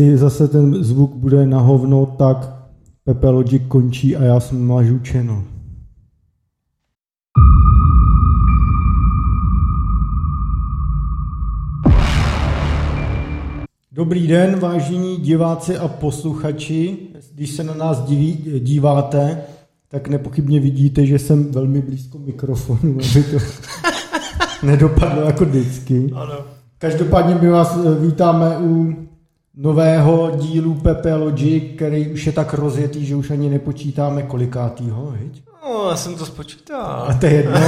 jestli zase ten zvuk bude na hovno, tak Pepe Logic končí a já smažu channel. Dobrý den, vážení diváci a posluchači. Když se na nás diví, díváte, tak nepochybně vidíte, že jsem velmi blízko mikrofonu, aby to nedopadlo jako vždycky. Ano. Každopádně my vás vítáme u nového dílu Pepe Logic, který už je tak rozjetý, že už ani nepočítáme kolikátýho, viď? No, já jsem to spočítal. A to je jedno.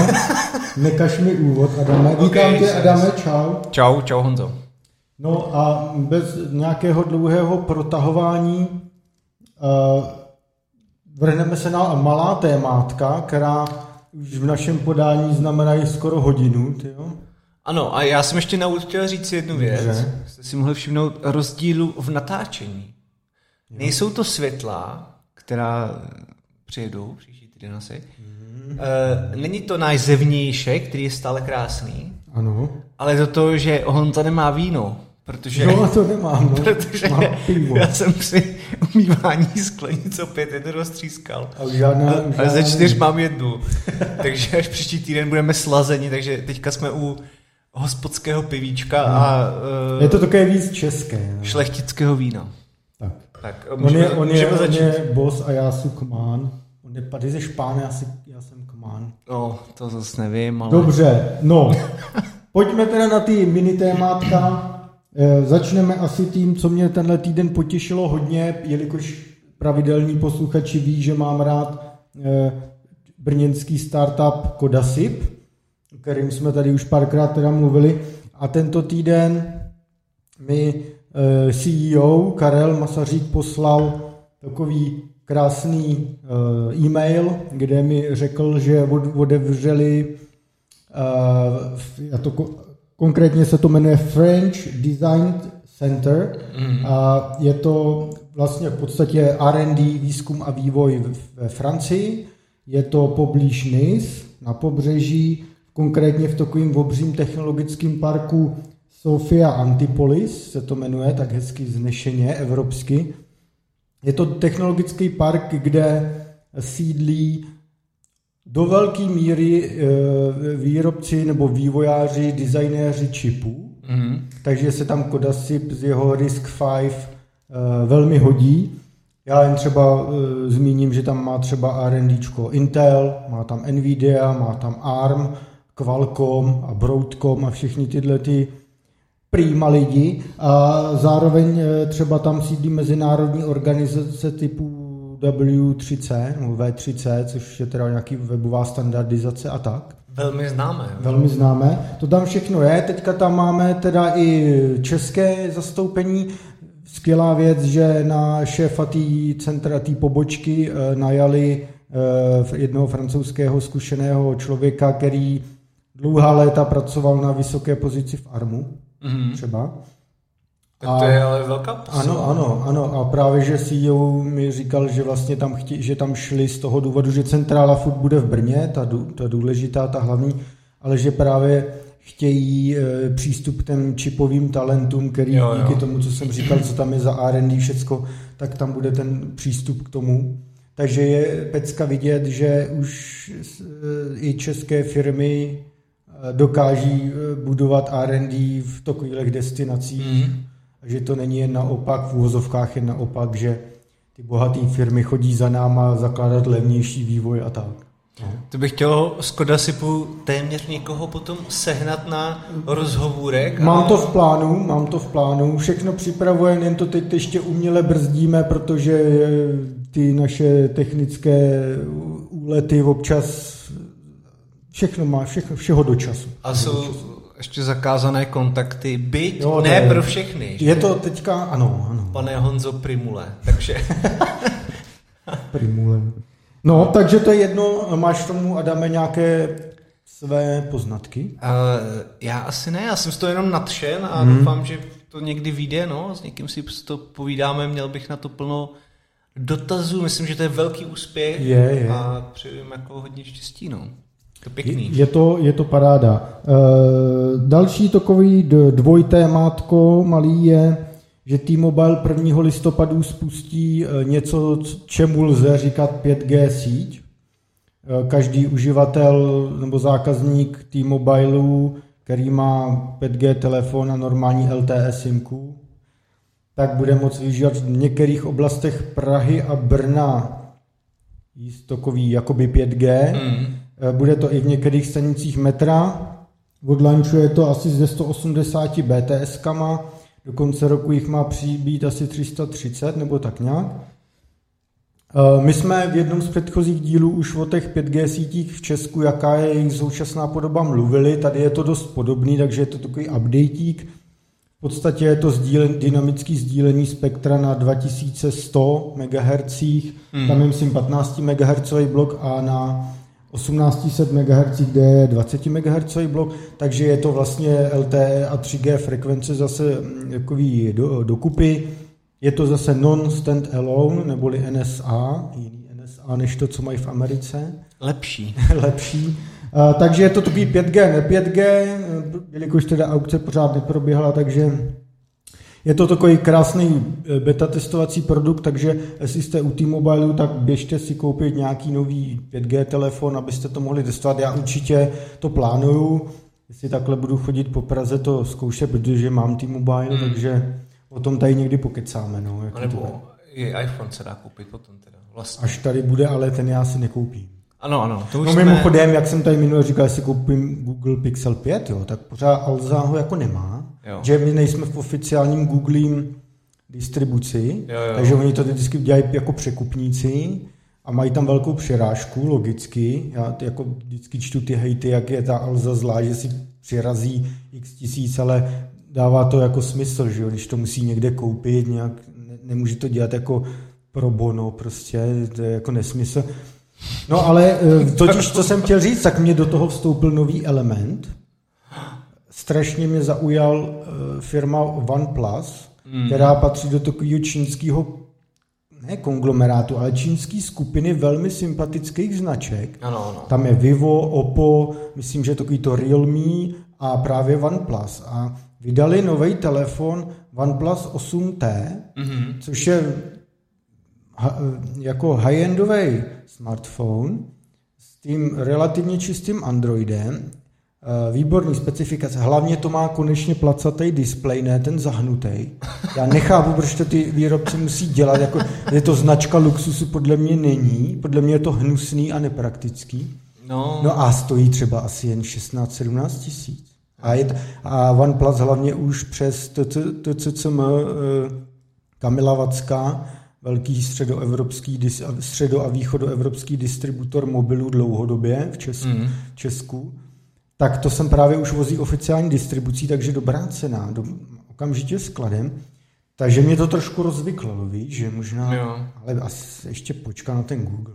Nekaž mi úvod, Adame. Vítám tě, Adame, čau. Čau, čau Honzo. No a bez nějakého dlouhého protahování uh, vrhneme se na malá témátka, která už v našem podání znamenají skoro hodinu, tyjo. Ano, a já jsem ještě na úvod chtěl říct jednu věc. Dobře. Jste si mohli všimnout rozdílu v natáčení. Nejsou to světla, která přijedou příští týden asi. Mhm. E, není to náš zevnějšek, který je stále krásný, Ano. ale to to, že Honza nemá víno. Protože, No a to nemám, no. protože Mám pivo. já jsem při umývání sklenic opět jednu roztřískal. A žádná, už Ale ze žádná- čtyř mám jednu. takže až příští týden budeme slazeni, takže teďka jsme u hospodského pivíčka a uh, Je to také víc české. No. šlechtického vína. Tak. Tak On můžeme, je, on, je, můžeme on začít. je boss a já jsem kmán. On je, ty jsi špán, já, si, já jsem kmán. No, to zase nevím, ale... Dobře, no. Pojďme teda na ty mini témátka. Eh, Začneme asi tím, co mě tenhle týden potěšilo hodně, jelikož pravidelní posluchači ví, že mám rád eh, brněnský startup Kodasip, kterým jsme tady už párkrát teda mluvili. A tento týden mi eh, CEO Karel Masařík poslal takový krásný eh, e-mail, kde mi řekl, že od- otevřeli Uh, já to, ko- konkrétně se to jmenuje French Design Center Mhm. a je to vlastně v podstatě R&D, výzkum a vývoj ve Francii. Je to poblíž Nice na pobřeží, konkrétně v takovým obřím technologickém parku Sofia Antipolis, se to jmenuje tak hezky znešeně evropsky. Je to technologický park, kde sídlí do velké míry eh, výrobci nebo vývojáři, designéři čipů, Mhm. takže se tam Kodasip z jeho RISC-V eh, velmi hodí. Já jen třeba eh, zmíním, že tam má třeba R&Dčko Intel, má tam Nvidia, má tam ARM, Qualcomm a Broadcom a všechny tyhle ty prýma lidi a zároveň eh, třeba tam sídlí mezinárodní organizace typu W3C nebo V3C, což je teda nějaký webová standardizace a tak. Velmi známé. Velmi známé. To tam všechno je. Teďka tam máme teda i české zastoupení. Skvělá věc, že na šéfa té centra, té pobočky eh, najali eh, jednoho francouzského zkušeného člověka, který dlouhá léta pracoval na vysoké pozici v ARMu Mhm. třeba. Tak to je ale velká posila. Ano, ano, ano. A právě, že CEO mi říkal, že vlastně tam, chtě, že tam šli z toho důvodu, že centrála furt bude v Brně, ta, ta důležitá, ta hlavní, ale že právě chtějí e, přístup k těm čipovým talentům, který Jo, jo. díky tomu, co jsem říkal, co tam je za R&D všecko, tak tam bude ten přístup k tomu. Takže je pecka vidět, že už e, i české firmy dokáží e, budovat R&D v takových destinacích, Mhm. že to není jen naopak, v úvozovkách je naopak, že ty bohaté firmy chodí za náma zakládat levnější vývoj a tak. No. To bych chtěl z Kodasipu téměř někoho potom sehnat na rozhovůrek. Mám a- to v plánu, mám to v plánu, všechno připravujeme, jen to teď ještě uměle brzdíme, protože eh, ty naše technické úlety občas všechno má, všechno, všeho do času. A jsou ještě zakázané kontakty, byť Jo, ne pro všechny. že? Je to teďka, ano, ano, Pane Honzo Primule. Takže primule. No, takže to je jedno, máš k tomu, Adame, nějaké své poznatky? uh, já asi ne, já jsem z toho jenom nadšen a Mhm. doufám, že to někdy vyjde, no, s někým si to povídáme, měl bych na to plno dotazů, myslím, že to je velký úspěch Je, je. a přeju jim jako hodně štěstí, no. To pěkný. Je to, je to paráda. E, další takový dvojtémátko malý je, že T-Mobile 1. listopadu spustí eh, něco, čemu lze říkat 5G síť. Eh, každý uživatel nebo zákazník T-Mobileu, který má 5G telefon a normální LTE SIMku, tak bude moct využívat v některých oblastech Prahy a Brna jízdokový jakoby 5G. Mm. Bude to i v některých stanicích metra. Odlančuje to asi ze 180 BTS-kama. Do konce roku jich má přibýt asi 330 nebo tak nějak. Eh, my jsme v jednom z předchozích dílů už o těch 5G sítích v Česku, jaká je jejich současná podoba, mluvili. Tady je to dost podobný, takže je to takový updateík. V podstatě je to sdílen, dynamický sdílení spektra na 2100 MHz, mm. tam je myslím 15 MHz blok a na 1800 MHz, kde je 20 MHz blok, takže je to vlastně LTE a 3G frekvence zase mm, jakový do, dokupy. Je to zase non-stand alone, neboli NSA, jiný NSA než to, co mají v Americe. Lepší. Lepší. Uh, takže je to takový 5G, ne 5G, jelikož teda aukce pořád neproběhla, takže je to takový krásný eh, beta testovací produkt, takže jestli jste u T-Mobile, tak běžte si koupit nějaký nový 5G telefon, abyste to mohli testovat. Já určitě to plánuju, jestli takhle budu chodit po Praze to zkoušet, protože mám T-Mobile, hmm. takže o tom tady někdy pokecáme. No, jak nebo to... i iPhone se dá koupit potom teda. Vlastně. Až tady bude, ale ten já si nekoupím. Ano, ano. To už no jsme... mimochodem, jak jsem tady minule říkal, jestli koupím Google Pixel 5, jo, tak pořád Alza ho jako nemá. Jo. Že my nejsme v oficiálním Googlím distribuci, jo, jo. takže oni to vždycky dělají jako překupníci a mají tam velkou přirážku, logicky. Já jako vždycky čtu ty hejty, jak je ta Alza zlá, že si přirazí x tisíc, ale dává to jako smysl, že jo? když to musí někde koupit, nějak, ne, nemůže to dělat jako pro bono, prostě, to je jako nesmysl. No ale eh, totiž, co jsem chtěl říct, tak mě do toho vstoupil nový element. Strašně mě zaujal eh, firma OnePlus, mm. která patří do takového čínského ne konglomerátu, ale čínské skupiny velmi sympatických značek. Ano, ano. Tam je Vivo, Oppo, myslím, že takový to Realme a právě OnePlus. A vydali nový telefon OnePlus 8T, mm-hmm. což je jako high-endový smartphone s tím relativně čistým Androidem, eh, výborný specifikace. Hlavně to má konečně placatý displej, ne ten zahnutý. Já nechápu, proč to ty výrobci musí dělat. Jako, je to značka luxusu, podle mě není. Podle mě je to hnusný a nepraktický. No, no a stojí třeba asi jen 16-17 tisíc. A, je, a OnePlus hlavně už přes TCCM eh, Kamila Vacka velký středoevropský, středo- a východoevropský distributor mobilů dlouhodobě v Česku, mm. Česku, tak to jsem právě už vozí oficiální distribucí, takže dobrá cena, do, okamžitě skladem. Takže mě to trošku rozvyklalo, víš, že možná, jo. ale asi ještě počká na ten Google.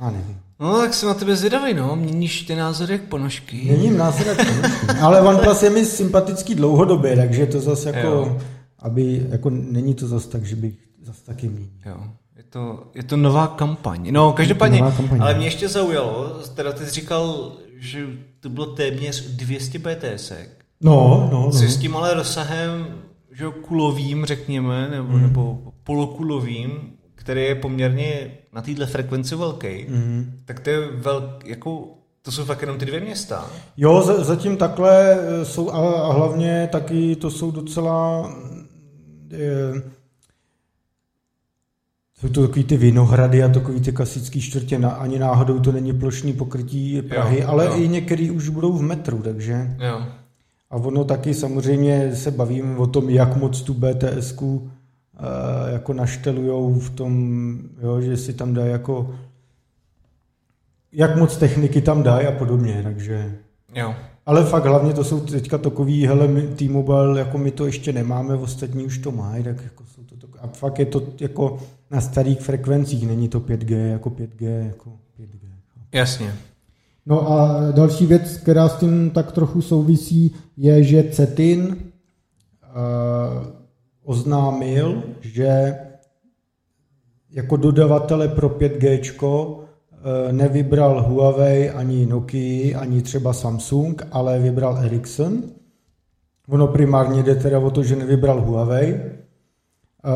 No. A nevím. No, tak jsem na tebe zvědavý, no. Měníš ty názory jak ponožky. Měním názory jak ponožky. Ale OnePlus je mi sympatický dlouhodobě, takže to zase jako, jo. aby, jako není to zase tak, že bych zase taky míň. Jo. Je to, je to nová kampaň. No, každopádně, kampaň, ale mě ještě zaujalo, teda ty jsi říkal, že to bylo téměř 200 BTS. No, no, no. S tím ale rozsahem, že kulovým, řekněme, nebo, mm. nebo polokulovým, který je poměrně na této frekvenci velký, mm. tak to je velký, jako to jsou fakt jenom ty dvě města. Jo, zatím takhle jsou a hlavně taky to jsou docela je, jsou to takový ty vinohrady a takový ty klasický čtvrtě. Na, ani náhodou to není plošný pokrytí Prahy, jo, ale jo. i některý už budou v metru, takže... Jo. A ono taky samozřejmě se bavím o tom, jak moc tu bts uh, eh, jako naštelujou v tom, jo, že si tam dá jako jak moc techniky tam dají a podobně, takže... Jo. Ale fakt hlavně to jsou teďka takový, hele, T-Mobile, jako my to ještě nemáme, ostatní už to mají, tak jako jsou to, a fakt je to jako na starých frekvencích, není to 5G jako 5G jako 5G. Jasně. No a další věc, která s tím tak trochu souvisí, je, že Cetin uh, oznámil, že jako dodavatele pro 5G uh, nevybral Huawei ani Nokia, ani třeba Samsung, ale vybral Ericsson. Ono primárně jde teda o to, že nevybral Huawei,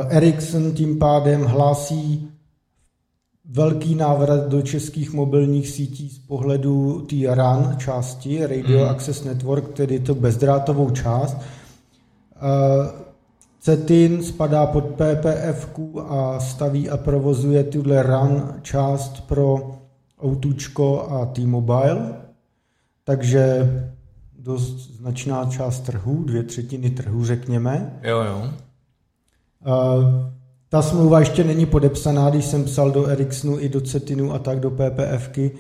Ericsson tím pádem hlásí velký návrat do českých mobilních sítí z pohledu té RAN části, Radio mm. Access Network, tedy to bezdrátovou část. CETIN spadá pod PPF a staví a provozuje tuhle RAN část pro Outučko a T-Mobile, takže dost značná část trhu, dvě třetiny trhu, řekněme. Jo, jo. Uh, ta smlouva ještě není podepsaná, když jsem psal do Ericssonu i do Cetinu a tak do PPFky,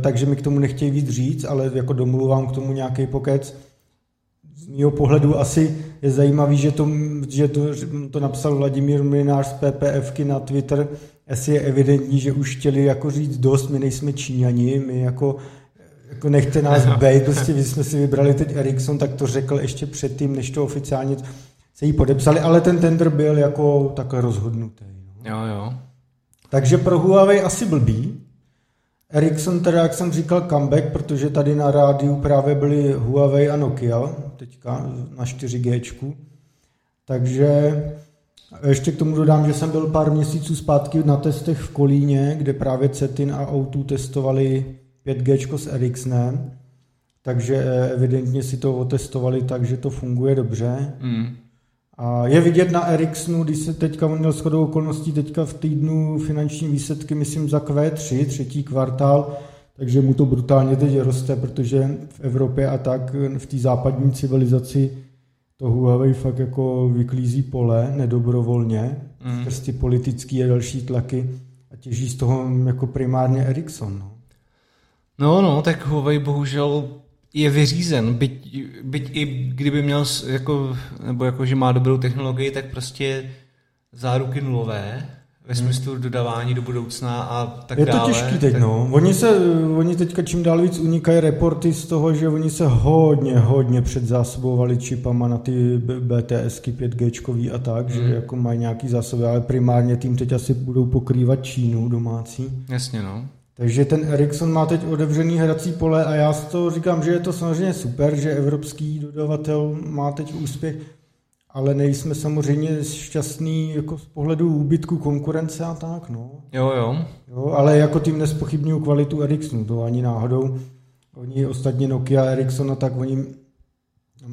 takže mi k tomu nechtějí víc říct, ale jako domluvám k tomu nějaký pokec. Z mého pohledu asi je zajímavý, že to, že to, to napsal Vladimír Mlinář z PPFky na Twitter, asi je evidentní, že už chtěli jako říct dost, my nejsme Číňani, my jako, jako nechte nás bejt, prostě my jsme si vybrali teď Ericsson, tak to řekl ještě předtím, než to oficiálně se jí podepsali, ale ten tender byl jako takhle rozhodnutý. No. Jo, jo. Takže pro Huawei asi blbý. Ericsson teda, jak jsem říkal, comeback, protože tady na rádiu právě byly Huawei a Nokia, teďka na 4G. Takže ještě k tomu dodám, že jsem byl pár měsíců zpátky na testech v Kolíně, kde právě Cetin a O2 testovali 5G s Ericssonem, takže evidentně si to otestovali tak, že to funguje dobře. Mm. A je vidět na Ericssonu, když se teďka, on měl shodou okolností teďka v týdnu finanční výsledky, myslím za Q3, třetí kvartál, takže mu to brutálně teď roste, protože v Evropě a tak v té západní civilizaci to Huawei fakt jako vyklízí pole nedobrovolně, mm. skrz ty politický a další tlaky a těží z toho jako primárně Ericsson. No. No, no, tak Huawei bohužel je vyřízen, byť, byť i kdyby měl, jako, nebo jako, že má dobrou technologii, tak prostě záruky nulové, ve hmm. smyslu dodávání do budoucna a tak dále. Je to těžký teď, tak... no. Oni, se, oni teďka čím dál víc unikají reporty z toho, že oni se hodně, hodně předzásobovali čipama na ty BTSky 5G a tak, hmm. že jako mají nějaký zásoby, ale primárně tím teď asi budou pokrývat Čínu domácí. Jasně, no. Takže ten Ericsson má teď otevřený hrací pole a já to říkám, že je to samozřejmě super, že evropský dodavatel má teď úspěch, ale nejsme samozřejmě šťastní jako z pohledu úbytku konkurence a tak, no. Jo, jo. jo ale jako tím nespochybnuju kvalitu Ericssonu, to ani náhodou. Oni ostatně Nokia a Ericsson, a tak oni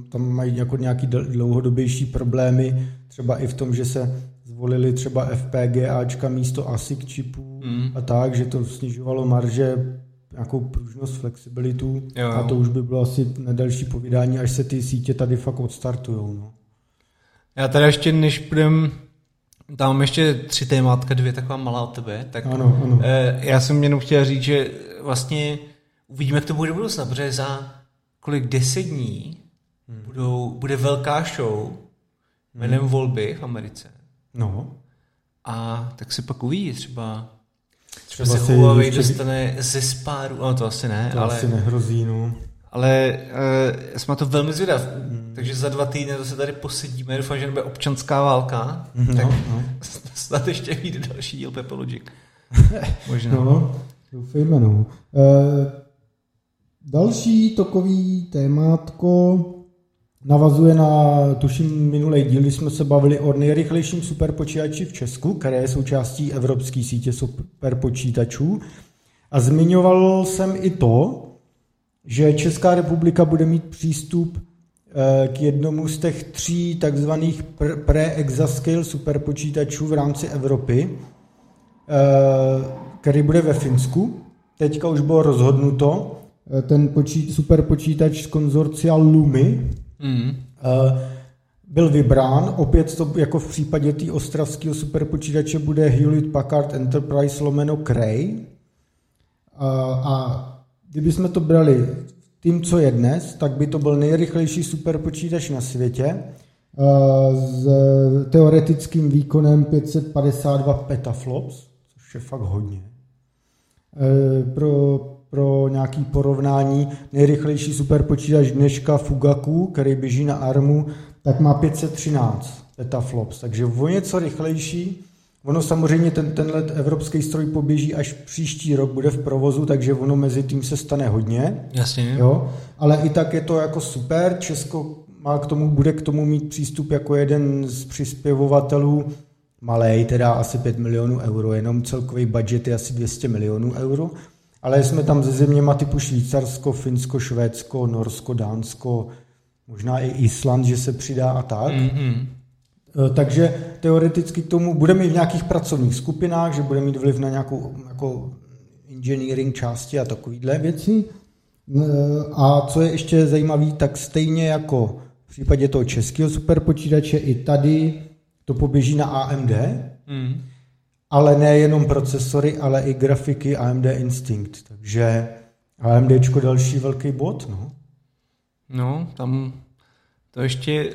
tam mají jako nějaký dlouhodobější problémy, třeba i v tom, že se zvolili třeba FPGAčka místo ASIC čipů mm. a tak, že to snižovalo marže, nějakou pružnost, flexibilitu jo, jo. a to už by bylo asi na další povídání, až se ty sítě tady fakt odstartujou. No. Já tady ještě, než budem tam mám ještě tři témátka, dvě taková malá od tebe. Tak ano, ano. Eh, já jsem jenom chtěl říct, že vlastně uvidíme, jak to bude do budoucna, protože za kolik deset dní hmm. budou, bude velká show jménem hmm. volby v Americe. No. A tak se pak uvidí třeba Třeba, se Huawei ještě... dostane ze spáru, no to asi ne, to ale... asi nehrozí, no. Ale uh, jsme to velmi zvědav, mm. takže za dva týdny to se tady posedíme, doufám, že nebude občanská válka, no, tak no. snad ještě vyjde další díl Pepe Logic. Možná. No, doufejme, no. Uh, další tokový témátko Navazuje na, tuším, minulý díl, kdy jsme se bavili o nejrychlejším superpočítači v Česku, které je součástí evropské sítě superpočítačů. A zmiňoval jsem i to, že Česká republika bude mít přístup eh, k jednomu z těch tří takzvaných pre-exascale superpočítačů v rámci Evropy, eh, který bude ve Finsku. Teďka už bylo rozhodnuto, eh, ten počít, superpočítač z konzorcia Lumi, Mm. Byl vybrán, opět to jako v případě té ostravského superpočítače bude Hewlett Packard Enterprise lomeno Cray. A kdybychom to brali tím, co je dnes, tak by to byl nejrychlejší superpočítač na světě s teoretickým výkonem 552 petaflops, což je fakt hodně. Pro pro nějaký porovnání nejrychlejší superpočítač dneška Fugaku, který běží na ARMu, tak má 513 petaflops, takže o něco rychlejší. Ono samozřejmě ten, tenhle evropský stroj poběží až příští rok, bude v provozu, takže ono mezi tím se stane hodně. Jasně. Jo? Ale i tak je to jako super. Česko má k tomu, bude k tomu mít přístup jako jeden z přispěvovatelů malej, teda asi 5 milionů euro, jenom celkový budget je asi 200 milionů euro, ale jsme tam ze zeměma typu Švýcarsko, Finsko, Švédsko, Norsko, Dánsko, možná i Island, že se přidá a tak. Mm-hmm. Takže teoreticky k tomu budeme mít v nějakých pracovních skupinách, že bude mít vliv na nějakou jako engineering části a takovýhle věci. A co je ještě zajímavé, tak stejně jako v případě toho českého superpočítače i tady to poběží na AMD, mm. Ale ne jenom procesory, ale i grafiky AMD Instinct. Takže AMD další velký bod, no. No, tam to ještě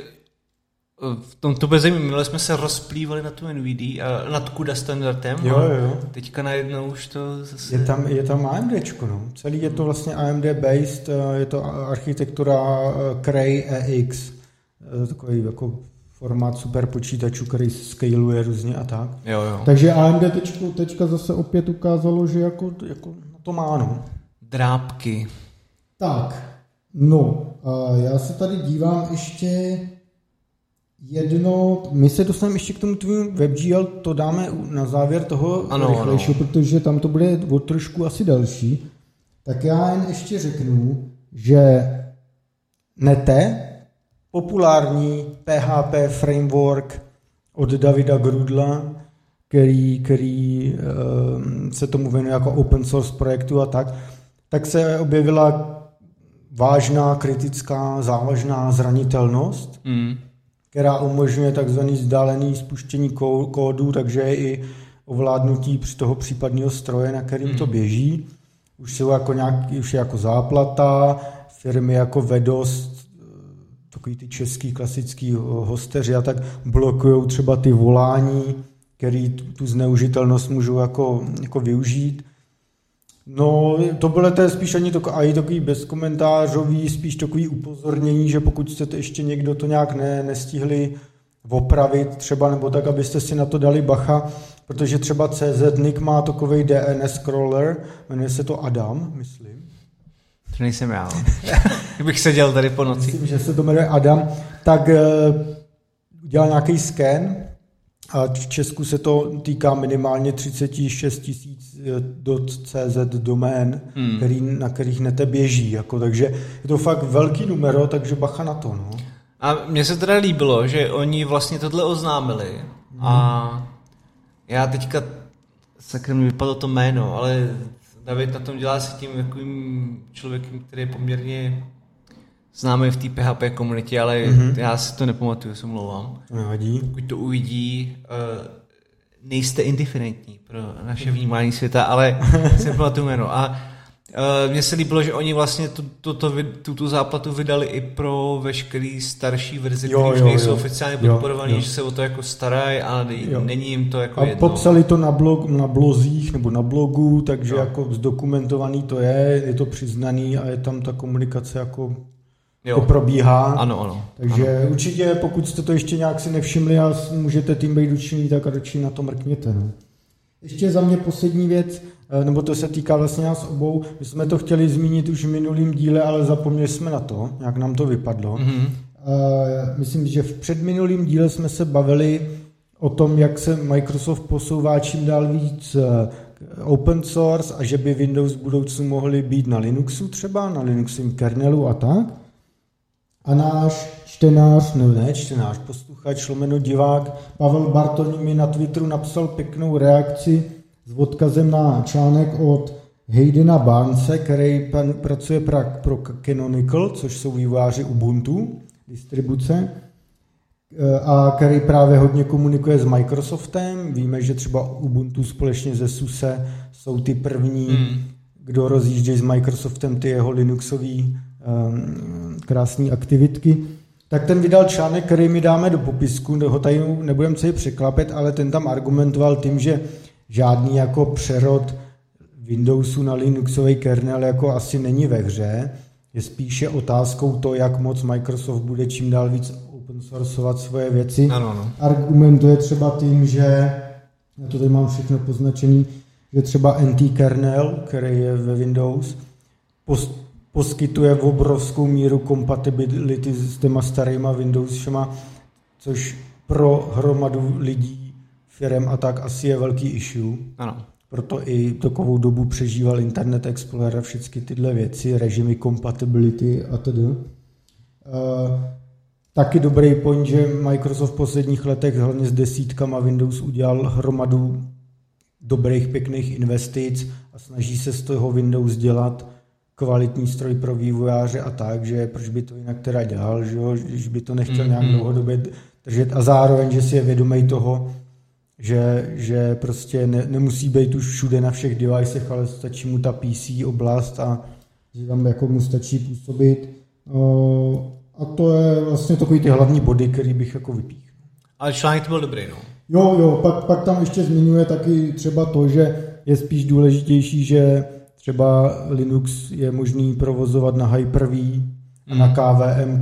v tom to bez minule jsme se rozplývali na tu NVD a nad CUDA standardem jo, jo. teďka najednou už to zase... Je tam, je tam AMD, no. Celý je to vlastně AMD based, eh, je to architektura eh, Cray EX, eh, takový jako formát super počítačů, který scaluje různě a tak. Jo, jo. Takže AMD tečku, teďka zase opět ukázalo, že jako, jako to má, no. Drápky. Tak, no, a já se tady dívám ještě jedno, my se dostaneme ještě k tomu tvým WebGL, to dáme na závěr toho ano, rychlejšího, ano. protože tam to bude o trošku asi další. Tak já jen ještě řeknu, že Nete, populární PHP framework od Davida Grudla, který, který uh, se tomu věnuje jako open source projektu a tak, tak se objevila vážná, kritická, závažná zranitelnost, mm. která umožňuje takzvaný vzdálený spuštění kódu, takže je i ovládnutí při toho případného stroje, na kterým mm. to běží. Už jsou jako nějaký, už je jako záplata, firmy jako Vedos, takový ty český klasický hosteři a tak blokují třeba ty volání, který tu, zneužitelnost můžou jako, jako využít. No, to bylo to spíš ani to, i takový bezkomentářový, spíš takový upozornění, že pokud jste to ještě někdo to nějak ne, nestihli opravit třeba, nebo tak, abyste si na to dali bacha, protože třeba CZ Nick má takový DNS scroller, jmenuje se to Adam, myslím. To nejsem já. Kdybych seděl tady po noci. Myslím, že se to jmenuje Adam. Tak udělal nějaký scan a v Česku se to týká minimálně 36 tisíc eh, .cz domén, hmm. který, na kterých nete běží. Jako, takže je to fakt velký numero, takže bacha na to. No. A mně se teda líbilo, že oni vlastně tohle oznámili hmm. a já teďka sakra mi vypadlo to jméno, ale David na tom dělá se tím takovým člověkem, který je poměrně známý v té PHP komunitě, ale mm-hmm. já si to nepamatuju, se mluvám. Nevadí. Pokud to uvidí, uh, nejste indiferentní pro naše vnímání světa, ale si nepamatuju jméno. A mně se líbilo, že oni vlastně tu, tu, tu, tu, tu záplatu vydali i pro veškerý starší verze, které už nejsou jo, oficiálně podporované, že se o to jako starají a jo. není jim to jako a jedno. popsali to na, blog, na blozích nebo na blogu, takže jo. jako zdokumentovaný to je, je to přiznaný a je tam ta komunikace jako Jo. To probíhá. Ano, ano. Takže ano. určitě, pokud jste to ještě nějak si nevšimli a můžete tím být učinit, tak radši na to mrkněte. No. Ještě za mě poslední věc, Eh, nebo to se týká vlastně nás obou. My jsme to chtěli zmínit už v minulém díle, ale zapomněli jsme na to, jak nám to vypadlo. Mm-hmm. Myslím, že v předminulém díle jsme se bavili o tom, jak se Microsoft posouvá čím dál víc eh, open source a že by Windows v budoucnu mohly být na Linuxu třeba, na Linuxovém kernelu a tak. A náš čtenář, no ne čtenář, posluchač, lomeno divák, Pavel Bartoň mi na Twitteru napsal pěknou reakci, s odkazem na článek od Haydena Barnese, který pracuje pro Canonical, což jsou vývojáři Ubuntu, distribuce, eh, a který právě hodně komunikuje s Microsoftem. Víme, že třeba Ubuntu společně se SUSE jsou ty první, hmm. kdo rozjíždějí s Microsoftem ty jeho Linuxové um, krásné aktivitky. Tak ten vydal článek, který mi dáme do popisku, ho tady nebudeme celý překlapet, ale ten tam argumentoval tím, že žádný jako přerod Windowsu na Linuxový kernel jako asi není ve hře. Je spíše otázkou to, jak moc Microsoft bude čím dál víc open sourceovat svoje věci. Ano, ano. Argumentuje třeba tím, že, já to tady mám všechno poznačený, že třeba NT kernel, který je ve Windows, post, poskytuje obrovskou míru kompatibility s těma starýma Windowsama, což pro hromadu lidí, firm a tak asi je velký issue. Ano. Proto i takovou dobu přežíval Internet Explorer a všechny tyhle věci, režimy compatibility a tedy. Uh, taky dobrý point, že Microsoft v posledních letech hlavně s desítkama Windows udělal hromadu dobrých, pěkných investic a snaží se z toho Windows dělat kvalitní stroj pro vývojáře a tak, že proč by to jinak teda dělal, že jo, když by to nechtěl mm-hmm. nějak dlouhodobě držet a zároveň, že si je vědomý toho, že, že prostě ne, nemusí být už všude na všech devicech, ale stačí mu ta PC oblast a že tam jako mu stačí působit. A to je vlastně takový ty hlavní body, který bych jako vypíchl. Ale článek byl dobrý, no. Jo, jo, pak, pak tam ještě zmiňuje taky třeba to, že je spíš důležitější, že třeba Linux je možný provozovat na Hyper-V a na KVM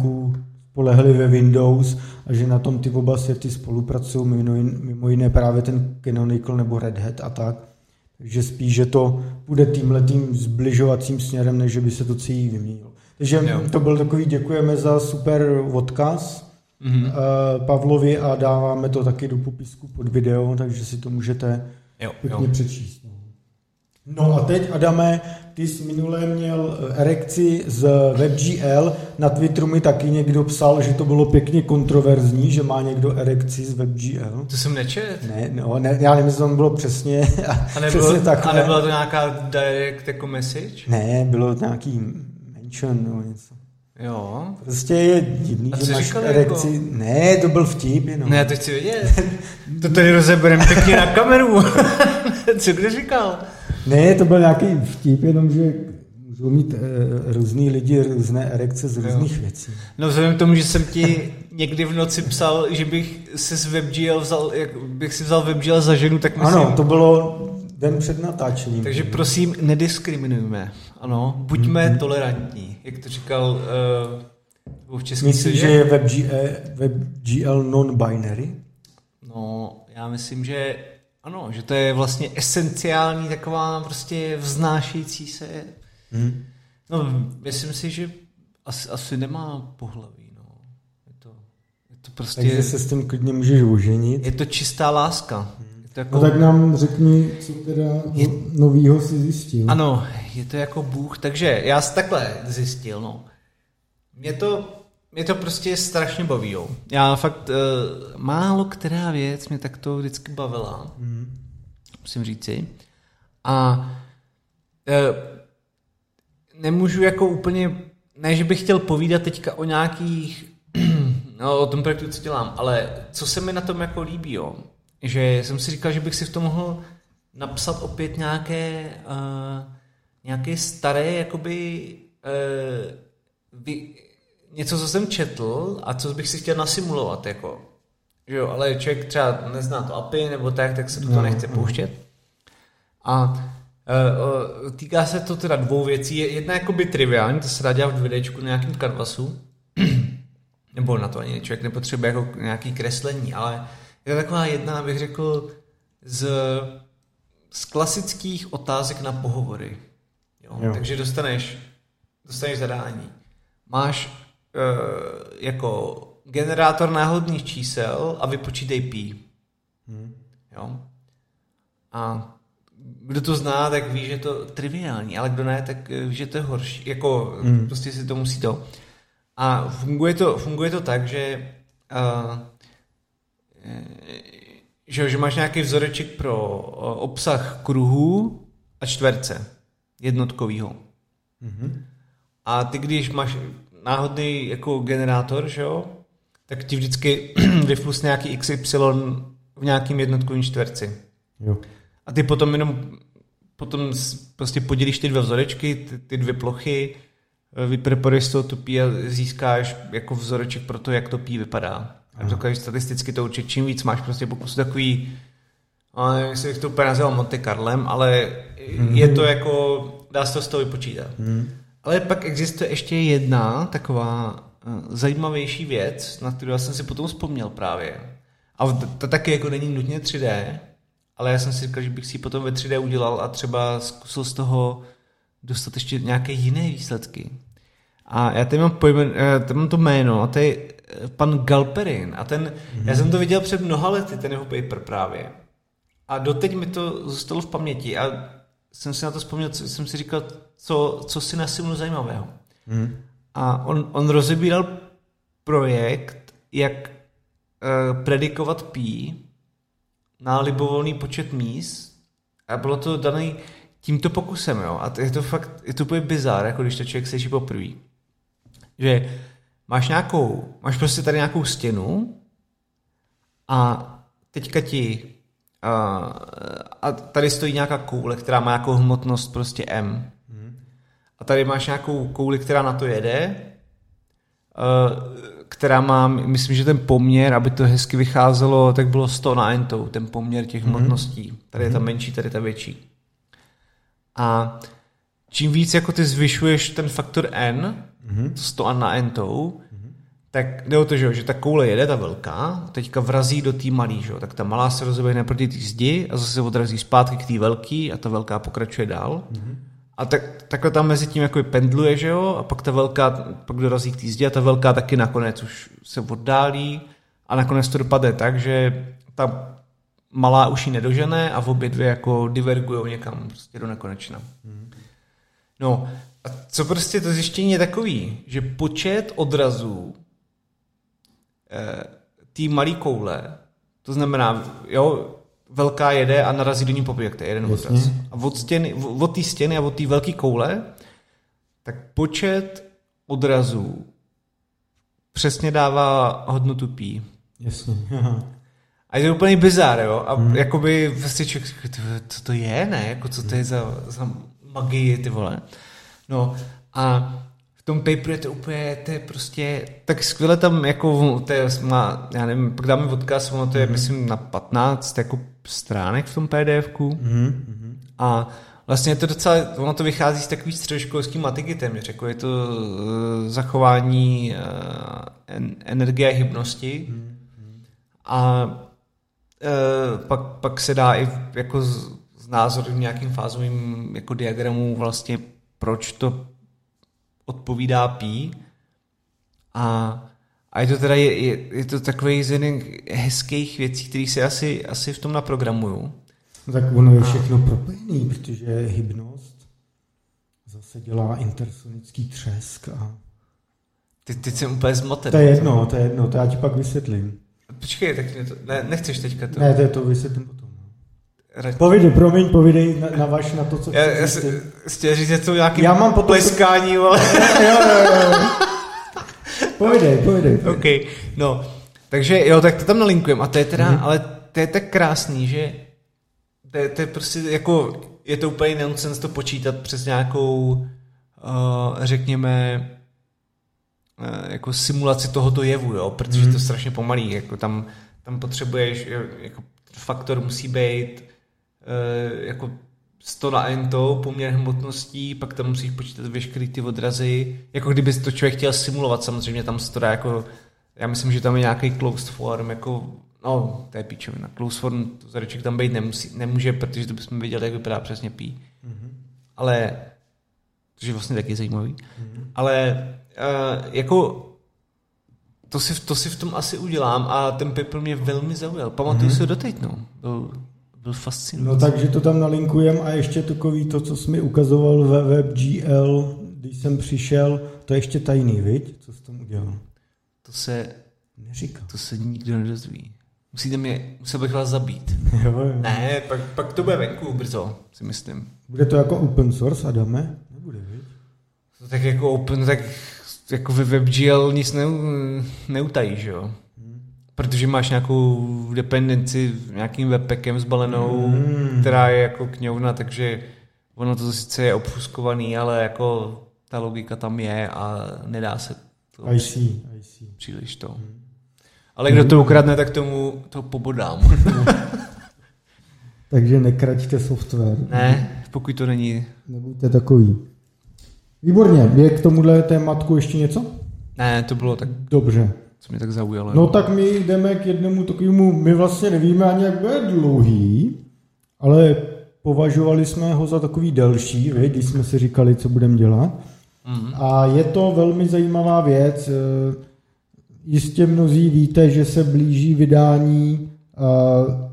spolehlivě Windows a že na tom ty oba světy spolupracují, mimo, mimo jiné právě ten Canonical nebo Red Hat a tak. Takže spíš, že to bude tímhletým zbližovacím směrem, než by se to celý vyměnilo. Takže jo. to byl takový, děkujeme za super odkaz mm-hmm. Pavlovi a dáváme to taky do popisku pod video, takže si to můžete jo, pěkně jo. přečíst. No a teď, Adame, ty jsi minule měl eh, erekci z WebGL. Na Twitteru mi taky někdo psal, že to bylo pěkně kontroverzní, že má někdo erekci z WebGL. To jsem nečet. Ne, no, ne, já nevím, jestli to bylo přesně, a nebylo, přesně takhle. A nebyla to nějaká direct jako message? Ne, bylo to nějaký mention nebo něco. Jo. Prostě je divný, že máš erekci. Jako? Ne, to byl vtip jenom. Ne, to chci vědět. to tady rozebereme pěkně na kameru. Co kdo říkal? Ne, to byl nějaký vtip, jenom že můžou mít e, různý lidi různé erekce z různých jo. věcí. No vzhledem k tomu, že jsem ti někdy v noci psal, že bych si z WebGL vzal, jak bych si vzal WebGL za ženu, tak myslím... Ano, to bylo den před natáčením. Takže prosím, nediskriminujme. Ano, buďme hmm. tolerantní, jak to říkal uh, v české Myslíš, že je WebGL, WebGL non-binary? No, já myslím, že ano, že to je vlastně esenciální taková prostě vznášející se. Hmm. No, myslím si, že asi, asi nemá pohlaví. No. Je to, je to prostě... Takže se s tím klidně můžeš oženit. Je to čistá láska. Hmm. Je to jako... No tak nám řekni, co teda je... novýho si zjistil. Ano, je to jako Bůh. Takže já jsem takhle zjistil. No. Mě to mě to prostě strašně baví. Jo. Já fakt, uh, málo která věc mě takto vždycky bavila, mm. musím říci. A uh, nemůžu jako úplně, ne, že bych chtěl povídat teďka o nějakých, no, o tom projektu, co dělám, ale co se mi na tom jako líbí, jo, že jsem si říkal, že bych si v tom mohl napsat opět nějaké, uh, nějaké staré, jakoby, uh, vy, něco, co jsem četl a co bych si chtěl nasimulovat, jako. Jo, ale člověk třeba nezná to API nebo tak, tak se to no, nechce no. pouštět. A e, týká se to teda dvou věcí. Jedna je by triviální, to se dá dělat v videčku na nějakým kanvasu. nebo na to ani člověk nepotřebuje jako nějaký kreslení, ale je to taková jedna, bych řekl, z, z klasických otázek na pohovory. Jo? Jo. Takže dostaneš, dostaneš zadání. Máš jako generátor náhodných čísel a vypočítej pi. Hmm. Jo? A kdo to zná, tak ví, že je to triviální, ale kdo ne, tak ví, že to je horší. Jako hmm. prostě si to musí to. A funguje to, funguje to tak, že uh, že, že máš nějaký vzoreček pro obsah kruhu a čtverce jednotkovýho. Mm-hmm. A ty, když máš náhodný jako generátor, že jo, tak ti vždycky vyflusne nějaký XY v nějakým jednotkovým čtverci. Jo. A ty potom jenom potom prostě podělíš ty dva vzorečky, ty, ty dvě plochy, eh, vypreporuješ z toho tu pí a získáš jako vzoreček pro to, jak to pí vypadá. A dokážeš statisticky to určit, čím víc máš prostě pokus takový, ale nevím, jestli bych to úplně nazval Monte Carlem, ale mm-hmm. je to jako, dá se to z toho vypočítat. Mm. Ale pak existuje ještě jedna taková uh, zajímavější věc, na kterou jsem si potom vzpomněl právě. A to taky jako není nutně 3D, ale já jsem si říkal, že bych si ji potom ve 3D udělal a třeba zkusil z toho dostat ještě nějaké jiné výsledky. A já tady mám, pojmen, eh, tady mám to jméno, a to je eh, pan Galperin. A ten, mm-hmm. já jsem to viděl před mnoha lety, ten jeho paper právě. A doteď mi to zůstalo v paměti a jsem si na to vzpomněl, co, jsem si říkal, co, co si na Simonu zajímavého. Mm-hmm. A on, on rozebíral projekt, jak uh, predikovat pí na libovolný počet míst a bylo to daný tímto pokusem, jo. A je to fakt, je to úplně bizár, jako když to člověk slyší poprvé. Že máš nějakou, máš prostě tady nějakou stěnu a teďka ti a, a tady stojí nějaká koule, která má nějakou hmotnost prostě M. A tady máš nějakou kouli, která na to jede, která má, myslím, že ten poměr, aby to hezky vycházelo, tak bylo 100 na entou, ten poměr těch hmotností. Tady je ta menší, tady je ta větší. A čím víc jako ty zvyšuješ ten faktor n, mm-hmm. 100 na n tou. Tak jde o to, že, že ta koule jede, ta velká, teďka vrazí do té malý, že? tak ta malá se rozeběhne proti té zdi a zase odrazí zpátky k té velký a ta velká pokračuje dál. Mm-hmm. A tak, takhle tam mezi tím jako pendluje, že jo, a pak ta velká, pak dorazí k té zdi a ta velká taky nakonec už se oddálí a nakonec to dopadne tak, že ta malá už ji nedožené a v obě dvě jako divergují někam prostě do nekonečna. No a co prostě to zjištění je takový, že počet odrazů té malé koule, to znamená, jo, velká jede a narazí do ní po je jeden Jasně. odraz. A od, stěny, od té stěny a od té velké koule, tak počet odrazů přesně dává hodnotu pí. Jasně. A je to úplně bizár, jo? A hmm. jakoby vlastně člověk, co to je, ne? Jako co to je za, za magii, ty vole. No a v tom paperu je to úplně, to je prostě, tak skvěle tam jako, to je, má, já nevím, pak dáme odkaz, ono to je, mm. myslím, na 15 jako stránek v tom pdfku. Mm. A vlastně je to docela, ono to vychází z takový středoškolský matiky téměř, jako je to uh, zachování uh, en, energie a hybnosti. Mm. A uh, pak, pak se dá i jako z, z názoru nějakým fázovým jako diagramů vlastně proč to odpovídá pí. A, a je to teda je, je, je to takový z jedných hezkých věcí, které se asi, asi v tom naprogramuju. No tak ono je všechno propojený, protože hypnost zase dělá intersonický třesk a... Ty, teď jsem úplně zmaten. To je jedno, to je jedno, to já ti pak vysvětlím. Počkej, tak mě to, ne, nechceš teďka to? Ne, to je to vysvětlím potom. Povídej, promiň, povídej na, na vaš, na to, co já, já si, chtěl říct, že to nějaký já mám potom pleskání, ale... jo, jo, jo. Povídej, povídej. OK, no. Takže jo, tak to tam nalinkujem. A to je teda, mm-hmm. ale to je tak krásný, že to je, to je prostě jako, je to úplně nonsense to počítat přes nějakou, uh, řekněme, uh, jako simulaci tohoto jevu, jo, protože mm-hmm. to je strašně pomalý, jako tam, tam potřebuješ, jako faktor musí být Eh, jako 100 na entou, poměr hmotností, pak tam musíš počítat veškerý ty odrazy, jako kdyby to člověk chtěl simulovat, samozřejmě tam se to dá jako, já myslím, že tam je nějaký closed form, jako, no, to je píčovina, closed form, to zadeček tam být nemusí, nemůže, protože to bychom viděli, jak vypadá přesně pí. Mm-hmm. Ale, což je vlastně taky zajímavý, mm-hmm. ale uh, jako to si, to si v tom asi udělám a ten paper mě velmi zaujal. Pamatuju mm-hmm. si ho doteď, no. Byl, byl fascinující. No takže to tam nalinkujem a ještě takový to, co jsi mi ukazoval ve WebGL, když jsem přišel, to je ještě tajný, viď? Co jsi tam udělal? To se neříká. To se nikdo nedozví. Musíte mě, musel bych vás zabít. Jo, jo. Ne, pak, pak to bude venku brzo, si myslím. Bude to jako open source, Adame? Nebude, viď? To tak jako open, tak jako ve WebGL nic ne, neutají, že jo? Protože máš nějakou dependenci nějakým webpackem zbalenou, mm. která je jako kňovna, takže ono to sice je obfuskovaný, ale jako ta logika tam je a nedá se to I see, I see. příliš to. Mm. Ale kdo to ukradne, tak tomu to pobodám. takže nekraťte software. Ne, pokud to není. Nebuďte takový. Výborně, je k tomuhle tématku ještě něco? Ne, to bylo tak. Dobře co mě tak zaujalo. No tak my jdeme k jednomu takovému, my vlastně nevíme ani, jak bude dlouhý, ale považovali jsme ho za takový delší, vy, když jsme si říkali, co budeme dělat. Mm. A je to velmi zajímavá věc. Eh, jistě mnozí víte, že se blíží vydání eh,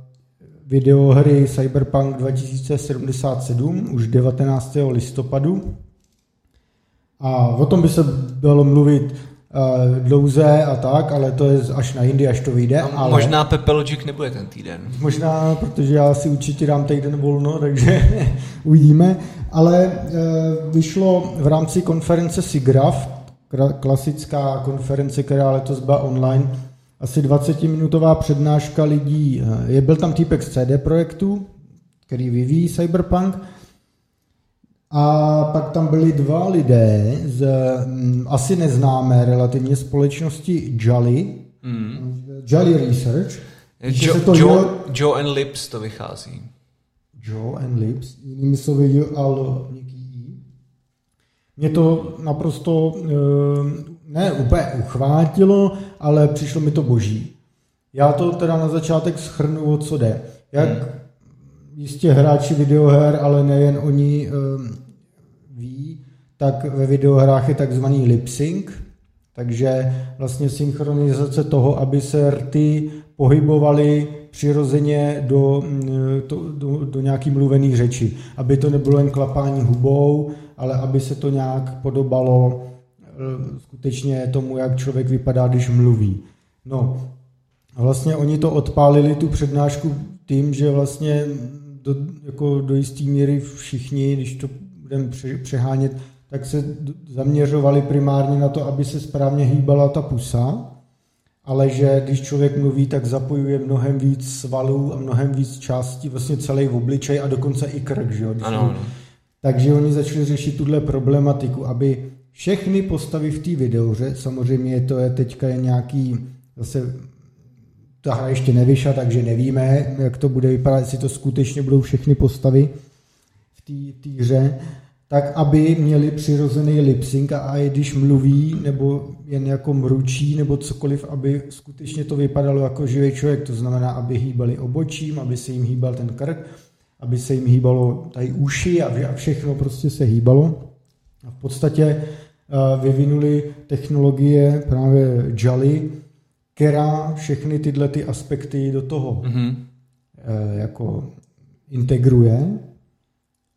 videohry Cyberpunk 2077 už 19. listopadu. A o tom by se bylo mluvit dlouze a tak, ale to je až na jindy, až to vyjde. A ale... možná Pepe Logic nebude ten týden. Možná, protože já si určitě dám týden volno, takže uvidíme. Ale uh, vyšlo v rámci konference SIGGRAPH, klasická konference, která letos byla online, asi 20-minutová přednáška lidí. Eh, je, byl tam týpek z CD Projektu, který vyvíjí Cyberpunk, a pak tam byli dva lidé z m, mm, asi neznámé relativně společnosti Jolly, mm. Jolly Research. Jo, to Joe, Joe, Joe and Lips to vychází. Joe and Lips, jinými slovy Al Mě to naprosto eh, ne úplně uchvátilo, ale přišlo mi to boží. Já to teda na začátek schrnu, o co jde. Jak hmm. Jistě hráči videoher, ale nejen oni um, ví, tak ve videohrách je takzvaný lip sync, takže vlastně synchronizace toho, aby se rty pohybovaly přirozeně do, do, do, do nějaký mluvený řeči. Aby to nebylo jen klapání hubou, ale aby se to nějak podobalo Eh, skutečně tomu, jak člověk vypadá, když mluví. No, vlastně oni to odpálili, tu přednášku, tím, že vlastně do, jako do jisté míry všichni, když to budeme přehánět, tak se zaměřovali primárně na to, aby se správně hýbala ta pusa, ale že když člověk mluví, tak zapojuje mnohem víc svalů a mnohem víc částí, vlastně celý v obličej a dokonce i krk. Že jo? Ano, ano. Takže oni začali řešit tuhle problematiku, aby všechny postavy v té videoře, samozřejmě to je teďka je nějaký, zase ta hra ještě nevyšla, takže nevíme, jak to bude vypadat, jestli to skutečně budou všechny postavy v té hře, tak aby měli přirozený lip sync a i když mluví nebo jen jako mručí nebo cokoliv, aby skutečně to vypadalo jako živý člověk, to znamená, aby hýbali obočím, aby se jim hýbal ten krk, aby se jim hýbalo tady uši a všechno prostě se hýbalo. A v podstatě vyvinuli technologie právě Jolly, která všechny tyhle ty aspekty do toho mm-hmm. jako integruje.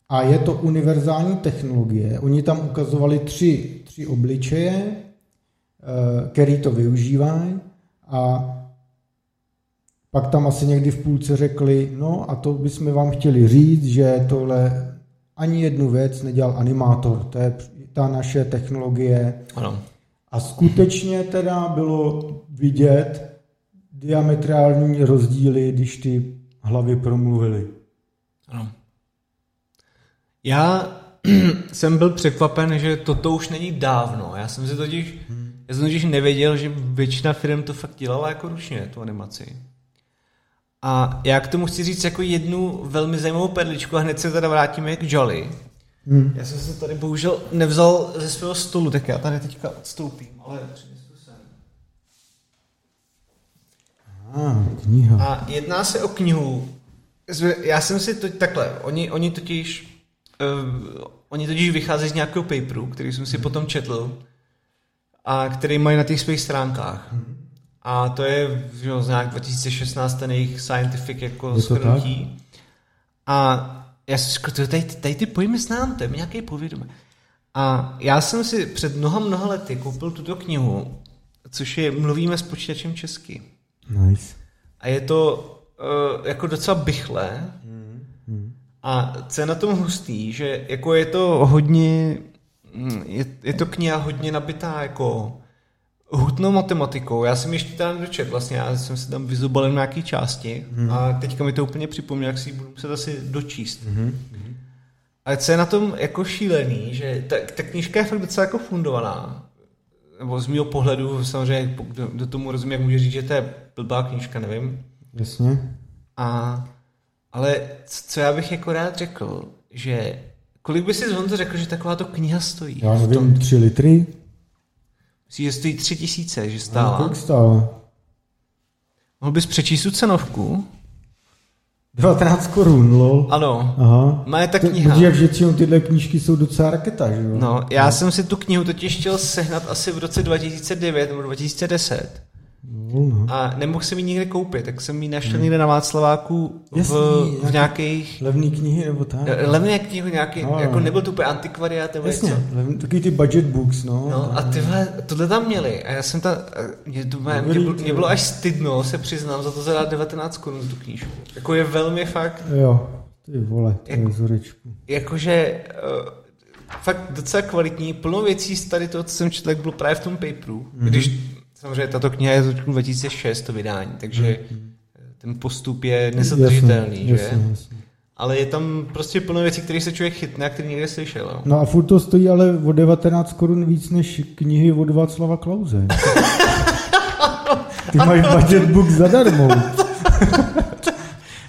A je to univerzální technologie. Oni tam ukazovali tři, tři obličeje, eh, který to využívají a pak tam asi někdy v půlce řekli, no a to bychom vám chtěli říct, že tohle ani jednu věc nedělal animátor, to je ta naše technologie. Ano. A skutečně teda bylo vidět diametrální rozdíly, když ty hlavy promluvily. Ano. Já jsem byl překvapen, že toto už není dávno. Já jsem si totiž, hmm. já jsem totiž nevěděl, že většina firm to fakt dělala jako ručně, tu animaci. A já k tomu chci říct jako jednu velmi zajímavou perličku a hned se teda vrátíme k Jolly. Hmm. Já jsem se tady bohužel nevzal ze svého stolu, tak já tady teďka odstoupím, ale přinesu sem. Ah, kniha. A jedná se o knihu. Já jsem si to takhle, oni, oni totiž uh, oni totiž vycházejí z nějakého paperu, který jsem si hmm. potom četl a který mají na těch svých stránkách. Hmm. A to je že, z nějak 2016 ten jejich scientific jako shrnutí. A já jsem říkal, tady, tady ty pojmy znám, to je nějaký povědomí. A já jsem si před mnoha, mnoha lety koupil tuto knihu, což je Mluvíme s počítačem česky. Nice. A je to uh, jako docela bychlé. Mm. A co je na tom hustý, že jako je to hodně, hm, je, je to kniha hodně nabitá jako hutnou matematikou. Já jsem ještě tam dočet, vlastně já jsem si tam vyzubalil nějaké části hmm. a teďka mi to úplně připomněl, jak si ji budu muset asi dočíst. Hmm. Ale co je na tom jako šílený, že ta, ta knížka je fakt docela jako fundovaná. Nebo z mého pohledu, samozřejmě, do, do tomu rozumím, jak může říct, že to je blbá knížka, nevím. Jasně. A, ale co já bych jako rád řekl, že kolik by si zvonto řekl, že takováto kniha stojí? Já nevím, tři litry? Myslíš, že stojí tři tisíce, že stála? kolik stála? Mohl bys přečíst tu cenovku? 19 korun, lol. Ano. Aha. Má je ta kniha. Protože většinou tyhle knížky jsou docela raketa, že jo? No, já jsem si tu knihu totiž chtěl sehnat asi v roce 2009 nebo 2010 No, no. a nemohl jsem ji nikde koupit, tak jsem ji našel někde na Václaváku v, Jasný, v nějaký- nějakých Levný knihy nebo tak? Levné knihu nějaký, No, no, no. jako nebyl to úplně antikvariát nebo Jasně, něco. levný, takový ty budget books, no. No a tyhle, tohle tam měli a já jsem tam, mě, to, mě, mě, bylo, mě bylo až stydno, se přiznám, za to zadát 19 korun za tu knížku. Jako je velmi fakt, Jo, ty vole, ty Jak- vzorečku. jakože uh, fakt docela kvalitní, plno věcí z tady toho, co jsem četl, jak bylo právě v tom paperu, mm-hmm. když samozřejmě tato kniha je z roku 2006 to vydání, takže mm-hmm. ten postup je nezadržitelný, že? Jasně, jasně. Ale je tam prostě plno věcí, které se člověk chytne a který někde slyšel. No. No a furt to stojí ale o 19 korun víc než knihy od Václava Klauze. Ty máš budget book zadarmo.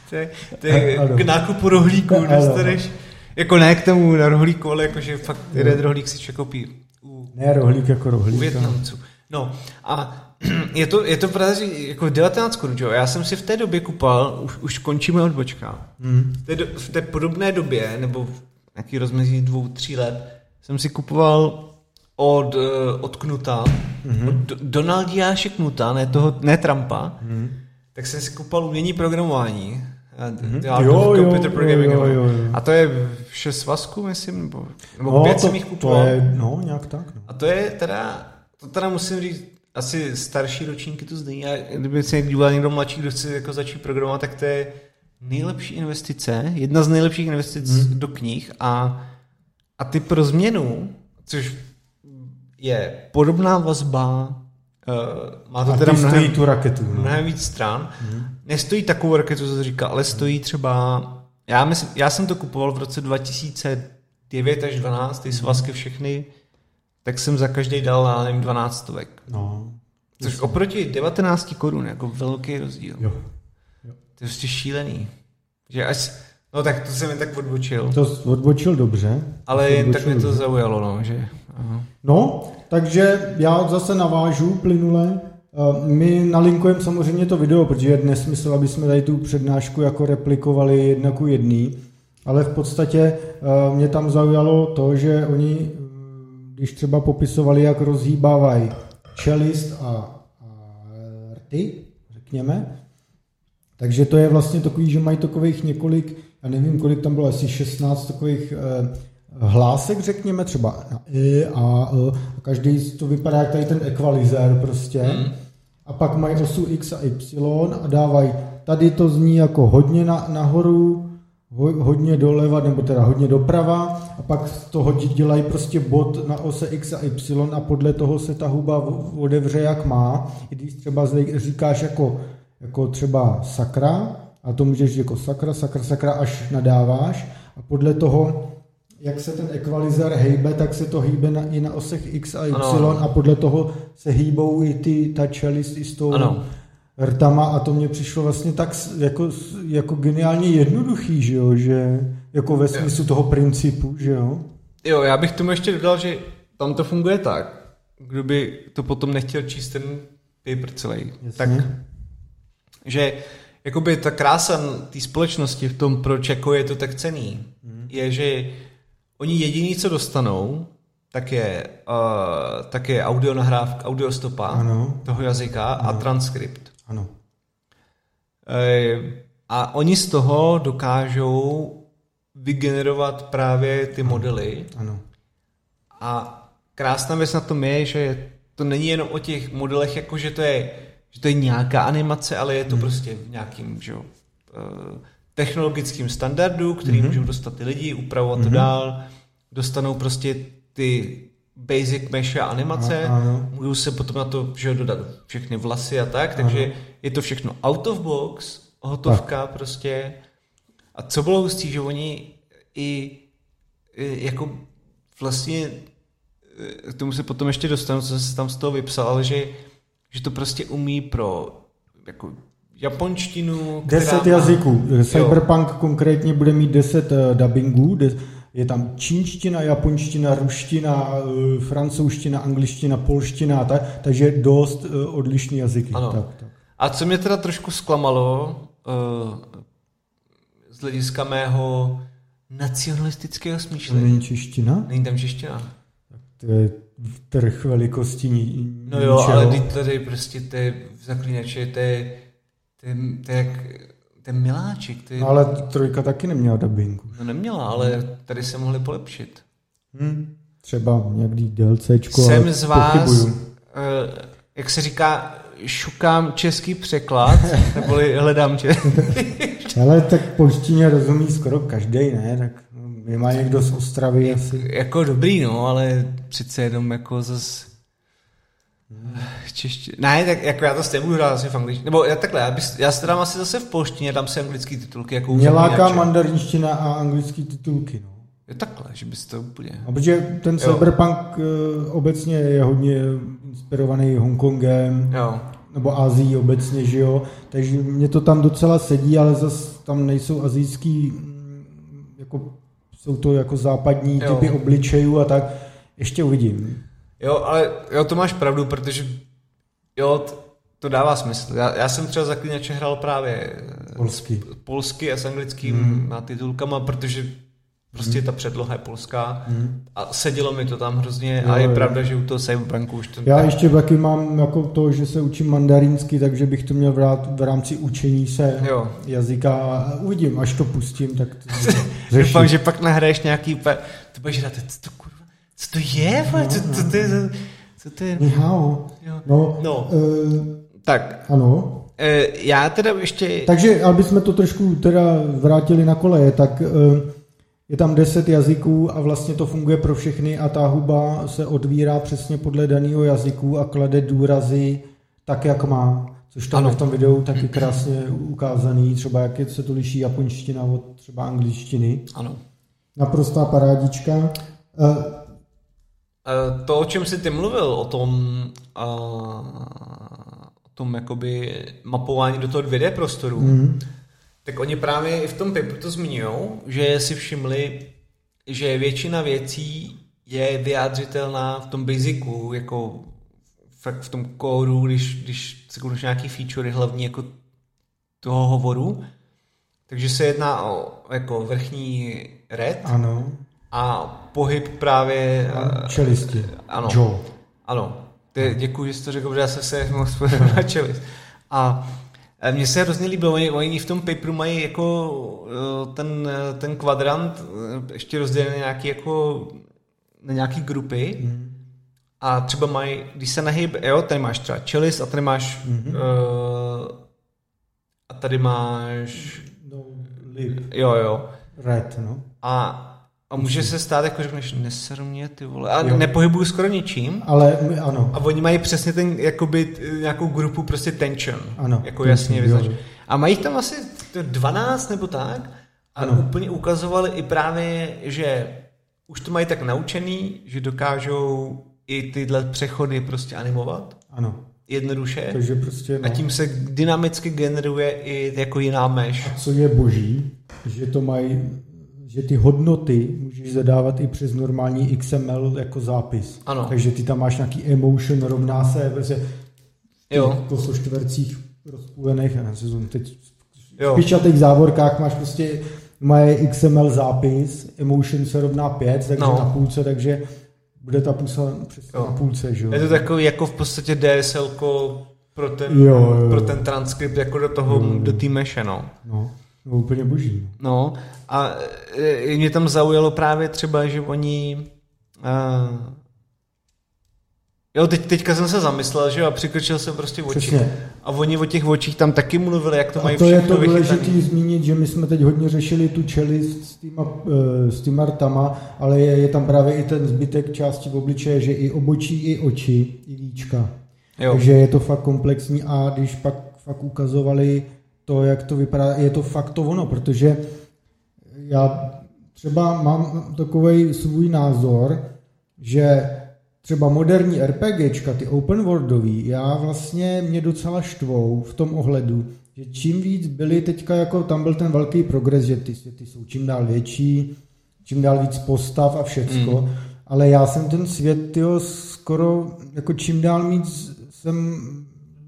To je, to je Ano. k nákupu rohlíku, Ano. dostaneš, jako ne k tomu na rohlíku, ale jakože fakt jeden rohlík si člověk koupí u, Ne, rohlík jako u rohlík. Větnamců. No a je to, je to že jako 19 korun, jo? Já jsem si v té době kupoval, už, už končíme odbočka, Hmm. v té, do, v té podobné době, nebo v nějaký rozmezí dvou, tří let, jsem si kupoval od, eh, od Knuta, mm-hmm. od Do- Donaldiáše Knuta, ne, toho, ne Trumpa, mm-hmm. tak jsem si kupoval umění programování. Mm-hmm. Já, Jo, jo, computer jo, programming. jo, jo, jo. A to je v šest svazků, myslím, nebo, nebo No, pět to, jsem jich to kupoval. je, no, nějak tak. No. A to je teda, to teda musím říct, asi starší ročníky to zdají. A kdyby se díval někdo mladší, kdo chce jako začít programovat, tak to je nejlepší investice, jedna z nejlepších investic hmm. do knih a, a ty pro změnu, což je podobná vazba, uh, má to A teda mnohem, tu raketu. No. mnohem víc stran, hmm. nestojí takovou raketu, co se říká, ale stojí třeba, já, myslím, já jsem to kupoval v roce 2009 až 12, ty svazky všechny, tak jsem za každý dal, já nevím, 12 stovek. no. Což oproti 19 korun, jako velký rozdíl. Jo. To je prostě šílený. Že až, no tak to jsem jen tak odbočil. To odbočil dobře. Ale To jen tak mě to dobře. zaujalo, no, že... Aha. No, takže já zase navážu plynule. Eh, My nalinkujeme samozřejmě to video, protože je nesmysl, aby jsme tady tu přednášku jako replikovali jedna ku jedný, ale v podstatě eh, mě tam zaujalo to, že oni, když třeba popisovali, jak rozhýbávají čelist a, a rty, řekněme, takže to je vlastně takový, že mají takových několik, já nevím, kolik tam bylo, asi 16 takových eh, hlásek, řekněme, třeba na I a E, a každý to vypadá jak tady ten ekvalizér prostě. Hmm. A pak mají osu X a Y a dávají, tady to zní jako hodně na, nahoru, ho, hodně doleva, nebo teda hodně doprava a pak z toho dě- dělají prostě bod na ose X a Y a podle toho se ta huba otevře jak má. I když třeba říkáš jako, jako třeba sakra, a to můžeš říct jako sakra, sakra, sakra, až nadáváš a podle toho, jak se ten ekvalizér hejbe, tak se to hýbe na, i na osech X a Y Ano. a podle toho se hýbou i ty, ta čelist i s tou Ano. Rtama a to mně přišlo vlastně tak jako, jako geniálně jednoduchý, že jo, že jako ve smyslu toho principu, že jo. Jo, já bych tomu ještě dodal, že tam to funguje tak, kdo by to potom nechtěl číst ten paper celý, Jasně. tak že jakoby ta krása té společnosti v tom, proč jako je to tak cený, Mhm. je, že oni jediný, co dostanou, tak je, uh, tak je audio nahrávka, audio stopa Ano. toho jazyka a transkript. Ano. Eh, A oni z toho dokážou vygenerovat právě ty modely Ano. a krásná věc na tom je, že to není jenom o těch modelech, jako že to je, že to je nějaká animace, ale je to prostě v nějakým že jo, eh, technologickým standardu, který mm-hmm. můžou dostat ty lidi, upravovat mm-hmm. to dál, dostanou prostě ty basic mesh a animace, A- ano. můžou se potom na to že jo, dodat všechny vlasy a tak, takže je to všechno out of box, hotovka prostě. A co bylo hustý, že oni i, i jako vlastně eh, k tomu se potom ještě dostanu, co se tam z toho vypsal, ale že, že to prostě umí pro jako japonštinu, Deset má- jazyků. Jo. Cyberpunk konkrétně bude mít deset uh, dubbingů. De- je tam čínština, japonština, ruština, uh, francouzština, angličtina, polština, a tak, takže dost uh, odlišný jazyky. Ano. Tak, tak. A co mě teda trošku zklamalo, uh, z hlediska mého nacionalistického smýšlení. není čeština? Není tam čeština. To je trh velikosti ni, No jo, ničeho. ale teď tady prostě to je v zaklínači, to je, to je, to je jak, je miláček, je, No, ale trojka taky neměla dubbingu. no neměla, ale tady se mohli polepšit. Hm. Třeba nějaký DLCčko, Jsem ale z vás, pochybuju. eh, jak se říká, šukám český překlad, neboli hledám tě. Ale tak polštině rozumí skoro každý, ne? Tak no, má někdo z Ostravy asi. jako dobrý, no, ale přece jenom jako zas... Čeště... Ne, tak jako já to stejně budu hrát asi v angličtině. Nebo já takhle, já, bys, já se dám asi zase v polštině, dám si anglický titulky jako Mě láká mandarinština a anglický titulky, no. Jo, takhle, že bys to úplně... A protože ten cyberpunk eh, obecně je hodně inspirovaný Hongkongem, Jo, nebo Azií obecně, že jo, takže mě to tam docela sedí, ale zas tam nejsou azijský, mm, jako jsou to jako západní Jo. typy obličejů a tak, ještě uvidím. Jo, ale jo, to máš pravdu, protože jo, t- to dává smysl. Já, já jsem třeba zaklínače hrál právě eh, Polsky. polsky a s anglickým hmm. titulkama, protože prostě ta předloha je polská a sedělo mi to tam hrozně Jo, a je jo. pravda, že u toho Cyberpunku už to... Já ještě taky mám jako to, že se učím mandarínsky, takže bych to měl vrát v rámci učení se Jo. jazyka a uvidím, až to pustím, tak to Doufám, že pak nahraješ nějaký... Pe... Ty budeš hrát, co to co to je, vole? co, co to je, za- co to je? Ni hao. Jo. No, No. Uh, Tak, ano. eh, já teda ještě... Takže, aby jsme to trošku teda vrátili na koleje, tak eh, je tam 10 jazyků a vlastně to funguje pro všechny a ta huba se odvírá přesně podle daného jazyku a klade důrazy tak, jak má. Což tam Ano. v tom videu taky krásně ukázaný, třeba jak je- se to liší japonština od třeba angličtiny. Ano. Naprostá parádička. To, o čem jsi ty mluvil, o tom, a, o tom jakoby mapování do toho 2D prostoru, Mhm. tak oni právě i v tom paperu to zmiňují, že si všimli, že většina věcí je vyjádřitelná v tom basicu, jako fakt v tom kódu, když, když se nějaký featurey hlavní jako toho hovoru, takže se jedná o jako vrchní red Ano. A pohyb právě eh, Čelisti. ano. Joe. Ano, Ty, děkuji, že jsi to řekl, protože já jsem se moc na čelis. A eh, mně se hrozně líbilo, oni, oni v tom paperu mají jako eh, ten, eh, ten kvadrant eh, ještě rozdělený nějaký jako na nějaký grupy Mhm. a třeba mají, když se nahyb, jo, tady máš třeba čelis a tady máš Mhm. uh, a tady máš No, lip. jo, jo. Red, no. A, a může se stát, jako řekneš, neser mě ty vole. A Jo. nepohybuju skoro ničím. Ale my- ano. A oni mají přesně ten, jakoby, nějakou grupu prostě tension. Ano, Jako jasně jo. vyznačený. A mají tam asi to 12 nebo tak. A Ano. úplně ukazovali i právě, že už to mají tak naučený, že dokážou i tyhle přechody prostě animovat Ano. jednoduše. Takže prostě, no. A tím se dynamicky generuje i jako jiná mesh. co je boží, že to mají, že ty hodnoty můžeš zadávat i přes normální XML jako zápis. Ano. Takže ty tam máš nějaký emotion, rovná se, prostě Jo. kosočtvercích rozpůlených, já nevím, teď Jo. v pičatých závorkách máš prostě mají XML zápis, emotion se rovná 5, takže No. na půlce, takže bude ta půlka přesně na půlce, že jo? Je to takový jako v podstatě DSL pro ten, Jo, jo, jo. pro ten transkript jako do toho, Jo, jo. do té meše, no. No, no úplně boží. no. No a e, mě tam zaujalo právě třeba, že oni... Uh, jo, teď, teďka jsem se zamyslel, že jo, a přikročil jsem prostě oči. Přesně. A oni o těch očích tam taky mluvili, jak to A mají to je to důležité zmínit, že my jsme teď hodně řešili tu čelist s týma, eh, s týma rtama, ale je, je tam právě i ten zbytek části v obličeje, že i obočí, i oči, i víčka. Jo. Takže je to fakt komplexní a když pak fakt ukazovali to, jak to vypadá, je to fakt to ono, protože já třeba mám takový svůj názor, že třeba moderní RPGčka, ty open worldový, já vlastně mě docela štvou v tom ohledu, že čím víc byly teďka, jako tam byl ten velký progres, že ty světy jsou čím dál větší, čím dál víc postav a všecko, mm. ale já jsem ten svět, tyjo, skoro jako čím dál víc jsem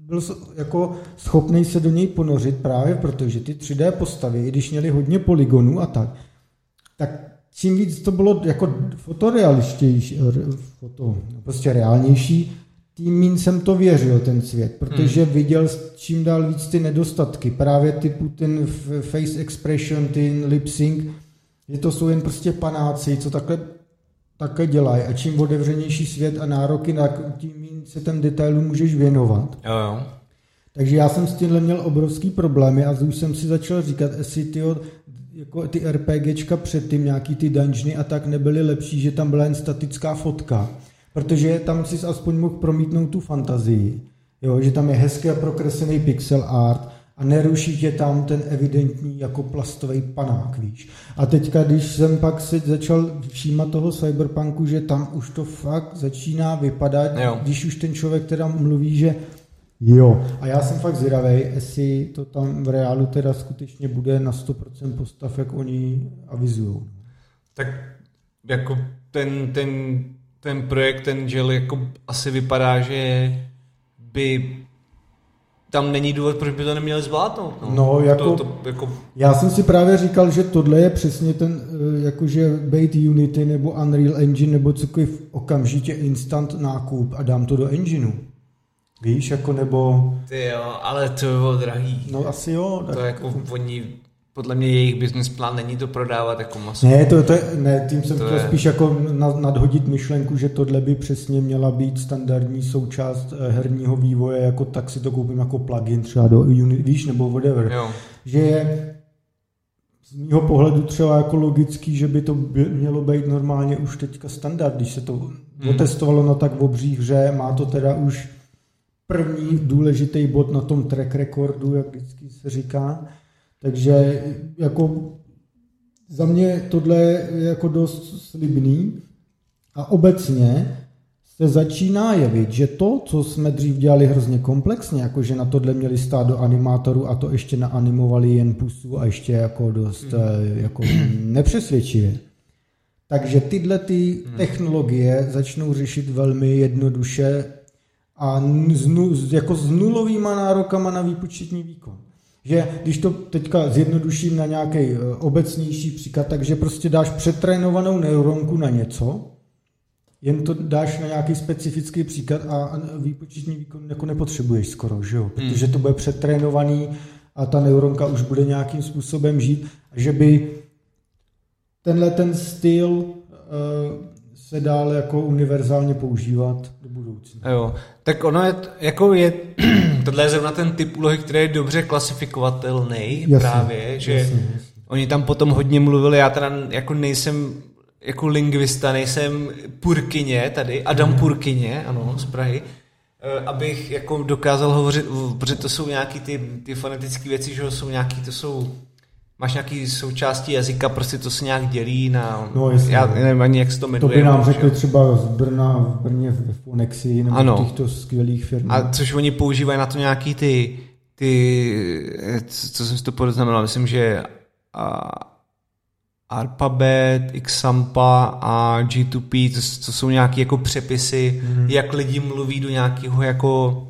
byl jako schopný se do něj ponořit právě protože ty 3D postavy, i když měly hodně polygonů a tak, tak čím víc to bylo jako fotorealištější, foto, prostě reálnější, tím méně jsem to věřil, ten svět, protože hmm. viděl čím dál víc ty nedostatky, právě typu ten face expression, ten lip sync, že to jsou jen prostě panáci, co takhle také dělají a čím otevřenější svět a nároky, na tím méně se ten detailu můžeš věnovat. Jo, jo. Takže já jsem s tímhle měl obrovský problémy a už jsem si začal říkat, jestli ty, jako ty RPGčka předtím, nějaký ty dungeony a tak nebyly lepší, že tam byla jen statická fotka protože tam si aspoň mohl promítnout tu fantazii, jo, že tam je hezký a prokreslený pixel art a neruší tě tam ten evidentní jako plastový panák, víš. A teďka, když jsem pak se začal všímat toho cyberpunku, že tam už to fakt začíná vypadat, jo. když už ten člověk teda mluví, že jo. A já jsem fakt zvědavý, jestli to tam v reálu teda skutečně bude na 100% postav, jak oni avizují. Tak jako ten, ten ten projekt, ten gel jako asi vypadá, že by tam není důvod, proč by to neměli zvládnout. No, no jako, to, to, jako... Já jsem si právě říkal, že tohle je přesně ten, eh, jakože Bait Unity nebo Unreal Engine nebo cokoliv okamžitě instant nákup a dám to do engineu. Víš, jako nebo... Ty jo, ale to bylo drahý. No asi jo. Tak... To jako oni podle mě jejich business plán není to prodávat jako maso. Ne, to, to je, ne, tím jsem to chtěl je... spíš jako nadhodit myšlenku, že tohle by přesně měla být standardní součást eh, herního vývoje, jako tak si to koupím jako plugin třeba do Unity, víš, nebo whatever. Jo. Že je z mýho pohledu třeba jako logický, že by to mělo být normálně už teďka standard, když se to hmm. otestovalo na tak obří hře, má to teda už první důležitý bod na tom track recordu, jak vždycky se říká, takže jako za mě tohle je jako dost slibný a obecně se začíná jevit, že to, co jsme dřív dělali hrozně komplexně, jakože na tohle měli stát do animátoru a to ještě naanimovali jen pusu a ještě jako dost mm. jako nepřesvědčivě. Takže tyhle ty mm. technologie začnou řešit velmi jednoduše a z, jako s nulovýma nárokama na výpočetní výkon. Že když to teďka zjednoduším na nějaký eh, obecnější příklad, takže prostě dáš přetrénovanou neuronku na něco, jen to dáš na nějaký specifický příklad a výpočetní výkon jako nepotřebuješ skoro, že jo? Hmm. Protože to bude přetrénovaný a ta neuronka už bude nějakým způsobem žít, že by tenhle ten styl uh, se dál jako univerzálně používat do budoucna. Jo, tak ono je, jako je, tohle je zrovna ten typ úlohy, který je dobře klasifikovatelný jasně, právě, že jasně, jasně. oni tam potom hodně mluvili, já teda jako nejsem jako lingvista, nejsem Purkyně tady, Adam mm. Purkyně, ano, z Prahy, eh, abych jako dokázal hovořit, protože to jsou nějaký ty, ty fonetické věci, že jsou nějaký, to jsou máš nějaký součástí jazyka, prostě to se nějak dělí na... No, jasně, já nevím ani, jak se to jmenuje. To by nám řekli třeba z Brna, v Brně v Fonexi nebo ano. těchto skvělých firm. A což oni používají na to nějaký ty, ty co jsem si to poznamenal, myslím, že a, Alphabet, Xampa a G2P, to, to jsou nějaké jako přepisy, mm. jak lidi mluví do nějakého jako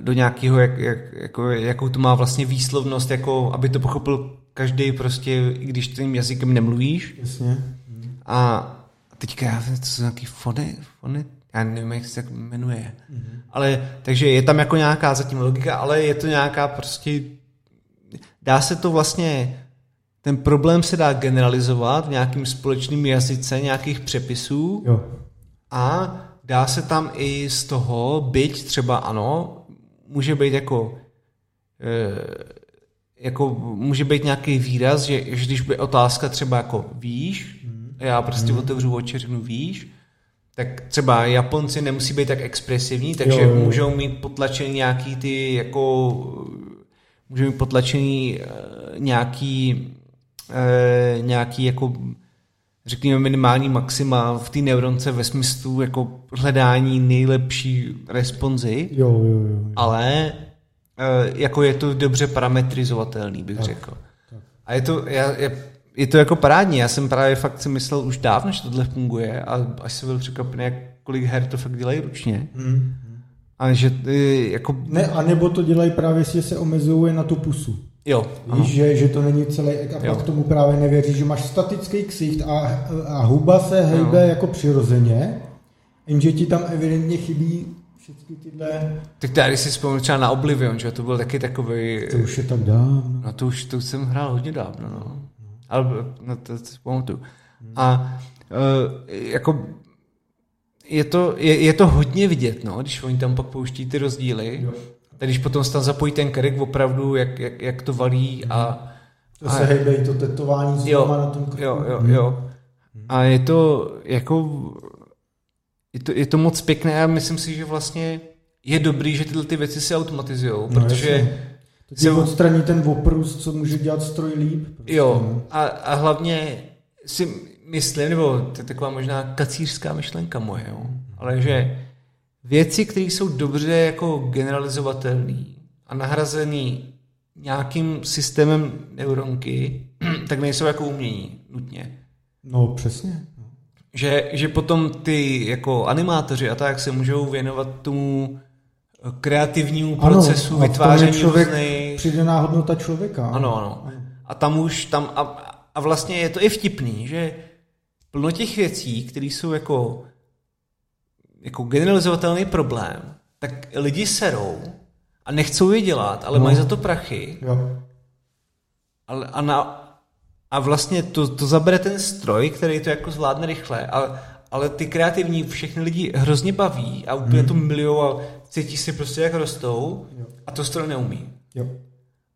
do nějakého, jak, jak, jako, jakou to má vlastně výslovnost, jako, aby to pochopil každý prostě, i když tím jazykem nemluvíš. Jasně. A teďka já to jsou nějaký fony, fony, já nevím, jak se tak jmenuje. Mm-hmm. Ale, takže je tam jako nějaká zatím logika, ale je to nějaká prostě, dá se to vlastně, ten problém se dá generalizovat v nějakým společným jazyce, nějakých přepisů jo. a dá se tam i z toho, byť třeba ano, může být jako, e, jako může být nějaký výraz, že, že když by otázka třeba jako víš, hmm. já prostě hmm. otevřu oči, řeknu víš, tak třeba Japonci nemusí být tak expresivní, takže jo, jo. můžou mít potlačený nějaký ty jako můžou mít potlačený uh, nějaký uh, nějaký jako řekněme, minimální maxima v té neuronce ve smyslu jako hledání nejlepší responzy, jo, jo, jo, jo. ale eh, jako je to dobře parametrizovatelný, bych tak, řekl. Tak. A je to, je, je to jako parádní. Já jsem právě fakt si myslel už dávno, že tohle funguje a až jsem byl překvapený, jak kolik her to fakt dělají ručně. Mm. A že ty, jako... Ne, a nebo to dělají právě, že se omezují na tu pusu. Jo, Víš, že, že to není celé, a Jo. pak tomu právě nevěří, že máš statický ksicht a, a huba se hejbe jako přirozeně, jenže ti tam evidentně chybí všechny tyhle, Tak tady si vzpomínám třeba na Oblivion, že to byl taky takový. to už je tak dávno. No to už, to už jsem hrál hodně dávno, no. Ale no, to, to si pamatuju. A uh, jako je to, je, je to hodně vidět, no, když oni tam pak pouští ty rozdíly. Jo. Tak když potom se tam zapojí ten Kerik opravdu, jak, jak, jak to valí a... To se hejbe to tetování s Jo, na tom krku. jo, jo, jo. A je to jako... Je to, je to moc pěkné a myslím si, že vlastně je dobrý, že tyhle ty věci se automatizují, No, protože... jasně. Ti se- odstraní ten oprus, co může dělat stroj líp. Prostě, Jo, no. a, a hlavně si myslím, nebo to je taková možná kacířská myšlenka moje, jo, ale že věci, které jsou dobře jako generalizovatelné a nahrazený nějakým systémem neuronky, tak nejsou jako umění nutně. No, přesně. Že, že potom ty jako animátoři a tak se můžou věnovat tomu kreativnímu procesu a v tom je vytváření člověk, různých přidaná hodnota člověka. ano, ano. A tam už, tam, a, a vlastně je to i vtipný, že plno těch věcí, které jsou jako, jako generalizovatelný problém, tak lidi serou a nechcou je dělat, ale No. mají za to prachy Jo. ale, a, na, a vlastně to, to zabere ten stroj, který to jako zvládne rychle, ale, ale ty kreativní všechny lidi hrozně baví a úplně to milují a cítí si prostě jak rostou Jo. a to stroj neumí. Jo.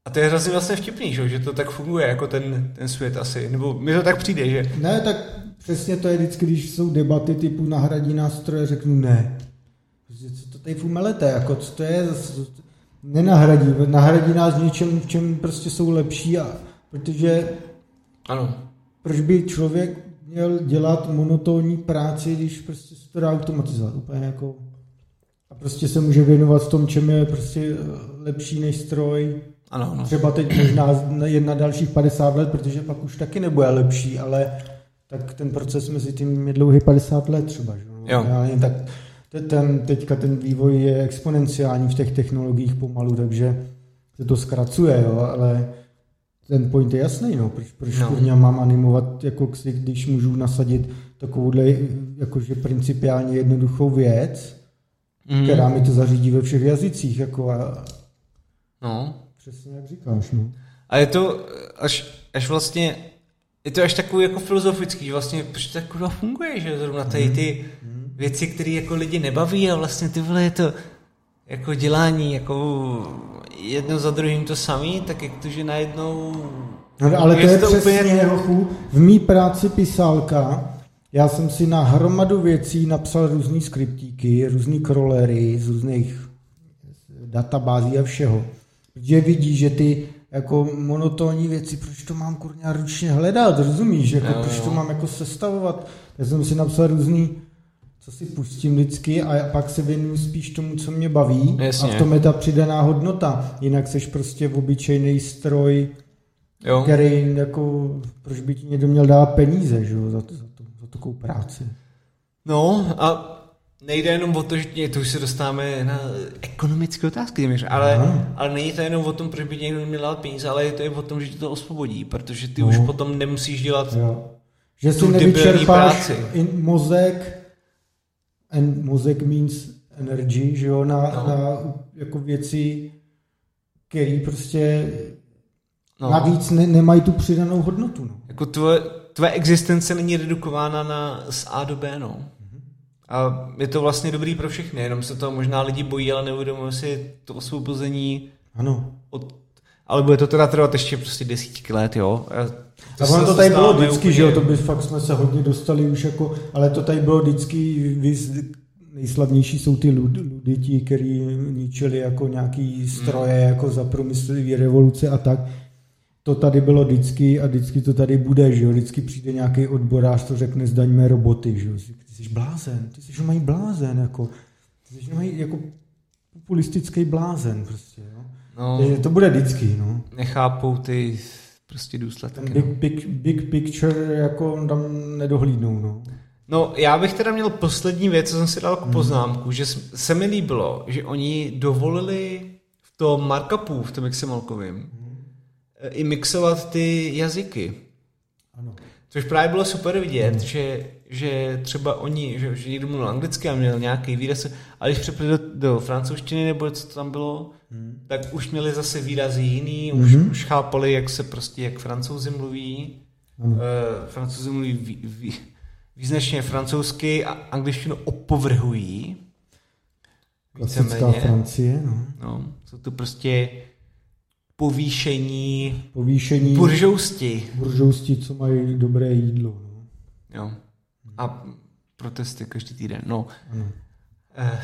A to je hrozně vlastně vtipný, že, jo, že to tak funguje jako ten, ten svět asi. Nebo mi to tak přijde, že Ne, tak přesně to je vždycky, když jsou debaty typu nahradí nástroje, řeknu ne. Prostě, Co to tady fumelete, jako co to je, zase- nenahradí, nahradí nás v něčem, v čem prostě jsou lepší a protože ano. proč by člověk měl dělat monotónní práci, když prostě se to dá automatizovat úplně jako a prostě se může věnovat v tom, čem je prostě eh, lepší než stroj. Ano, ano. Třeba teď možná jen na dalších 50 let, protože pak už taky nebude lepší, ale tak ten proces mezi tím je dlouhý 50 let třeba. Že? Jo. Reálně, tak te- ten, teďka ten vývoj je exponenciální v těch technologiích pomalu, takže se to zkracuje, jo, ale ten point je jasný, no, proč, proč No. kurňa mám animovat, jako ksich, když můžu nasadit takovouhle jakože principiálně jednoduchou věc, Mm. která mi to zařídí ve všech jazycích, jako a No. Přesně jak říkáš, no. A je to až, až vlastně, je to až takový jako filozofický, že vlastně proč to kurva funguje, že zrovna tady ty věci, které jako lidi nebaví a vlastně ty vole je to jako dělání jako jedno za druhým to samý, tak jak to, že najednou No, ale to je to přesně, úplně- hochu, v mý práci pisálka, já jsem si na hromadu věcí napsal různý skriptíky, různý crawlery z různých databází a všeho. Protože vidí, že ty jako monotónní věci, proč to mám kurňa ručně hledat, rozumíš, jako Jo, proč jo. to mám jako sestavovat. Já jsem si napsal různý co si pustím vždycky a pak se věnuju spíš tomu, co mě baví Jasně. a v tom je ta přidaná hodnota. Jinak seš prostě obyčejný stroj, jo, který jako, proč by ti někdo měl dát peníze, že jo, za, to, za, to, za takovou práci. no a nejde jenom o to, že to už se dostáváme na ekonomické otázky, téměř, ale, Aha. ale není to jenom o tom, proč by někdo měl dát peníze, ale je to i o tom, že ti to osvobodí, protože ty No. už potom nemusíš dělat Jo. Že si Tu nevyčerpáš in, mozek, and mozek means energy, že jo, na, No. na jako věci, které prostě no. no. navíc ne, nemají tu přidanou hodnotu. No. Jako tvoje, tvoje existence není redukována na z A do B, no. A je to vlastně dobrý pro všechny, jenom se to možná lidi bojí, ale neuvědomují si to osvobození Ano. od... Ale bude to teda trvat ještě prostě desítky let, jo. A ono to tady bylo vždycky, úplně- že jo, to by fakt jsme se hodně dostali už jako, ale to tady bylo vždycky, nejslavnější jsou ty lud, luditi, který ničili jako nějaký stroje jako za průmyslové revoluce a tak. To tady bylo vždycky a vždycky to tady bude, že jo, vždycky přijde nějaký odborář, to řekne zdaňme roboty, že jo, ty jsi blázen, ty jsi mají blázen, jako, ty jsi mají jako populistický blázen prostě, jo. No, Takže to bude vždycky, no. nechápou ty prostě Ten důsledky. big, No. big, big picture jako tam nedohlídnou, no. No, já bych teda měl poslední věc, co jsem si dal jako poznámku, že s- se mi líbilo, že oni dovolili v tom markupu, v tom XML-kovým, eh, i mixovat ty jazyky. Ano. Což právě bylo super vidět, že, že třeba oni, že, že někdo mluvil anglicky a měl nějaký výraz, a když přepli do, do francouzštiny nebo co tam bylo, hmm. tak už měli zase výrazy jiný, už, Mhm. už chápali, jak se prostě, jak francouzi mluví. Ano. Uh, francouzi mluví vý, vý, význačně francouzsky a angličtinu opovrhují. Klasická. Francie, no. No, jsou to prostě povýšení Povýšení buržousti. buržousti, co mají dobré jídlo. No. Jo. A protesty každý týden. No. Ano. Eh,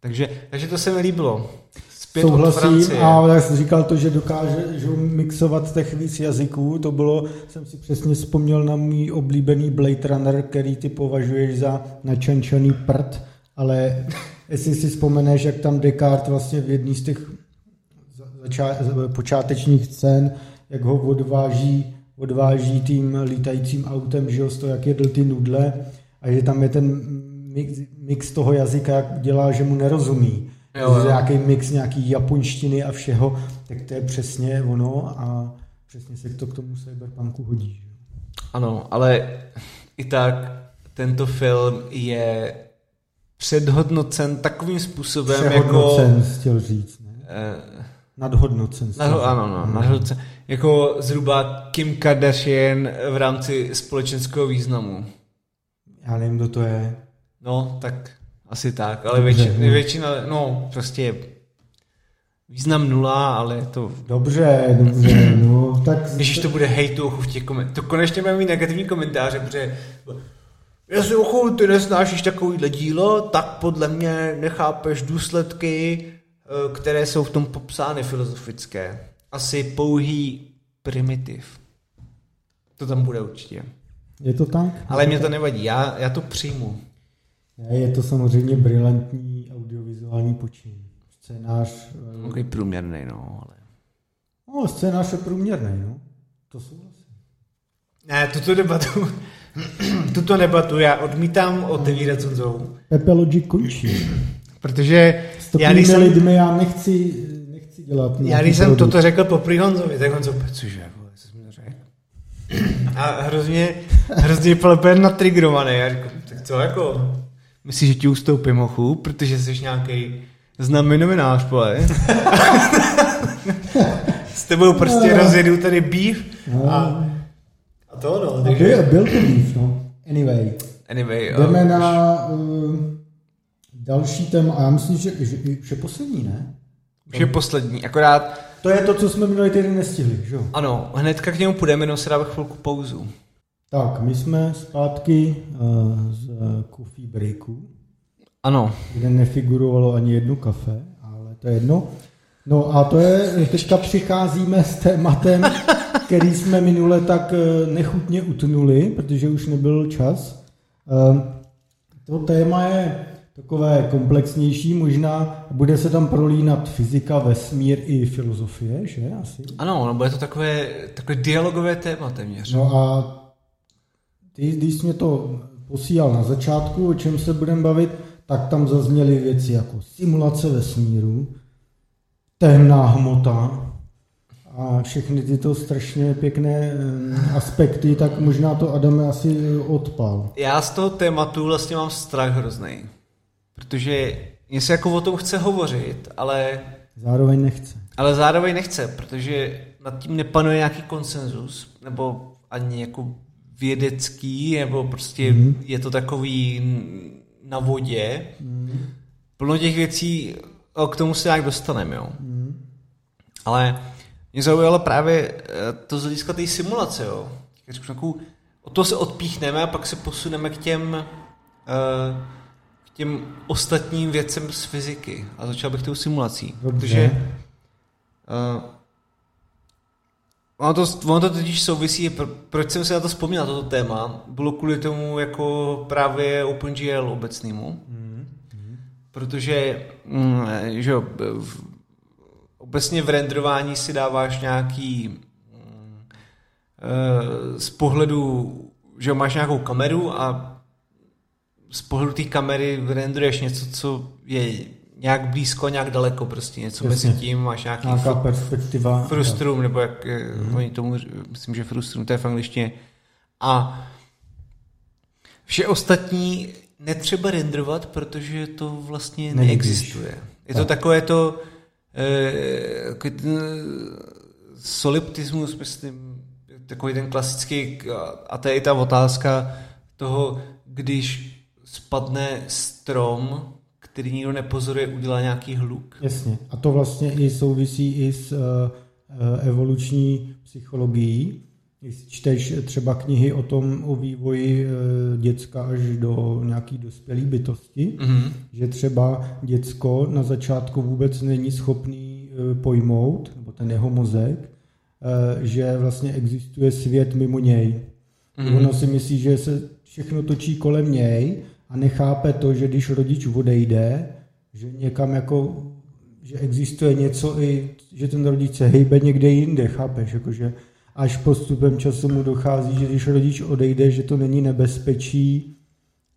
takže, takže to se mi líbilo. Zpět Souhlasím Francie. a já jsem říkal to, že dokáže že mixovat těch víc jazyků, to bylo, jsem si přesně vzpomněl na můj oblíbený Blade Runner, který ty považuješ za načančaný prd, ale jestli si vzpomeneš, jak tam Descartes vlastně v jedné z těch počátečních scén, jak ho odváží, odváží tím lítajícím autem, že jo, z toho, jak jedl ty nudle a že tam je ten mix, mix toho jazyka, jak dělá, že mu nerozumí. Jo, jo. Nějaký mix nějaký japonštiny a všeho, tak to je přesně ono a přesně se to k tomu cyberpunku hodí. že. Ano, ale i tak tento film je předhodnocen takovým způsobem jako... Přehodnocen, chtěl říct. Ne? Eh, Nadhodnocen. Nadho, ano, no, nadhodnocen. Jako zhruba Kim Kardashian v rámci společenského významu. Já nevím, kdo to je. No, tak asi tak, ale Dobře, většina, no. většina, no, prostě význam nula, ale je to Dobře, dobře, no, tak... Když to bude hejtu v těch komentářích. To konečně bude mít negativní komentáře, protože jestli ochu, ty nesnášíš takovýhle dílo, tak podle mě nechápeš důsledky, které jsou v tom popsány filozofické. Asi pouhý primitiv. To tam bude určitě. Je to tak? Ale mě to nevadí, já, já to přijmu. Ne, je to samozřejmě brilantní audiovizuální počin. Scénář... eh, Takový průměrný, no, ale... No, scénář je průměrný, no. To souhlasím. Ne, tuto debatu, tuto debatu já odmítám otevírat Honzou, Pepe Logic končí. protože S takovými jsem, lidmi já nechci, nechci dělat Já když jsem toto řekl po Honzovi, tak cože, vole, co to řekl? A hrozně, hrozně úplně natrigrovaný. Já říkám, tak co jako, myslíš, že ti ustoupím hochu, protože jsi nějaký známý novinář, vole. S tebou prostě No. rozjedu tady beef No. a, a to no, takže... byl, byl to beef, no. Anyway, Anyway, jdeme uh, na uh, další téma. A já myslím, že, že, že poslední, ne? už je poslední, akorát, To je to, co jsme minulý týden nestihli, že jo? ano, hnedka k němu půjdeme, jenom si dáme chvilku pauzu. Tak, my jsme zpátky uh, z uh, coffee breaku, Ano, kde nefigurovalo ani jedno kafe, ale to je jedno. No a to je, teďka přicházíme s tématem, který jsme minule tak eh, nechutně utnuli, protože už nebyl čas. Ehm, To téma je takové komplexnější, možná bude se tam prolínat fyzika, vesmír i filozofie, že asi? ano, no bude to takové, takové dialogové téma téměř. No a ty, když jsi mě to posílal na začátku, o čem se budeme bavit, tak tam zazněly věci jako simulace vesmíru, temná hmota a všechny tyto strašně pěkné eh, aspekty, tak možná to Adame asi odpal. Já z toho tématu vlastně mám strach hrozný. Protože mě se jako o tom chce hovořit, ale, Zároveň nechce. ale zároveň nechce, protože nad tím nepanuje nějaký konsenzus, nebo ani jako vědecký, nebo prostě mm. je to takový na vodě. Mm. Plno těch věcí, o, k tomu se nějak dostaneme, jo. Mm. Ale mě zaujalo právě eh, to z hlediska té simulace, jo. Řeknu, takovou- Od toho se odpíchneme a pak se posuneme k těm, k těm ostatním věcem z fyziky. A začal bych tou simulací. Dobře. Protože uh, ono, to, ono to totiž souvisí, pro, proč jsem se na to vzpomněl, toto téma, bylo kvůli tomu jako právě OpenGL obecnému. Mm. Protože mm, že jo, v, obecně v renderování si dáváš nějaký mm, eh, z pohledu, že máš nějakou kameru a z pohledu té kamery rendruješ něco, co je nějak blízko, nějak daleko, prostě něco Jasně. mezi tím, máš nějaký Nějaká fru- perspektiva. frustrum, nebo jak mm. oni tomu, myslím, že frustrum, to je v angličtině. A vše ostatní netřeba renderovat, protože to vlastně Nevidíš. neexistuje. Je to Tak. takové to eh, takový ten soliptismus, myslím, takový ten klasický, a to je i ta otázka toho, když spadne strom, který nikdo nepozoruje, udělá nějaký hluk. Jasně. A to vlastně i souvisí i s uh, evoluční psychologií. Když čteš třeba knihy o tom, o vývoji uh, děcka až do nějaký dospělé bytosti, Mhm. že třeba děcko na začátku vůbec není schopný uh, pojmout, nebo ten jeho mozek, uh, že vlastně existuje svět mimo něj. Mhm. Mm-hmm. Ono si myslí, že se všechno točí kolem něj a nechápe to, že když rodič odejde, že někam jako, že existuje něco i, že ten rodič se hejbe někde jinde, chápeš, jakože až postupem času mu dochází, že když rodič odejde, že to není nebezpečí,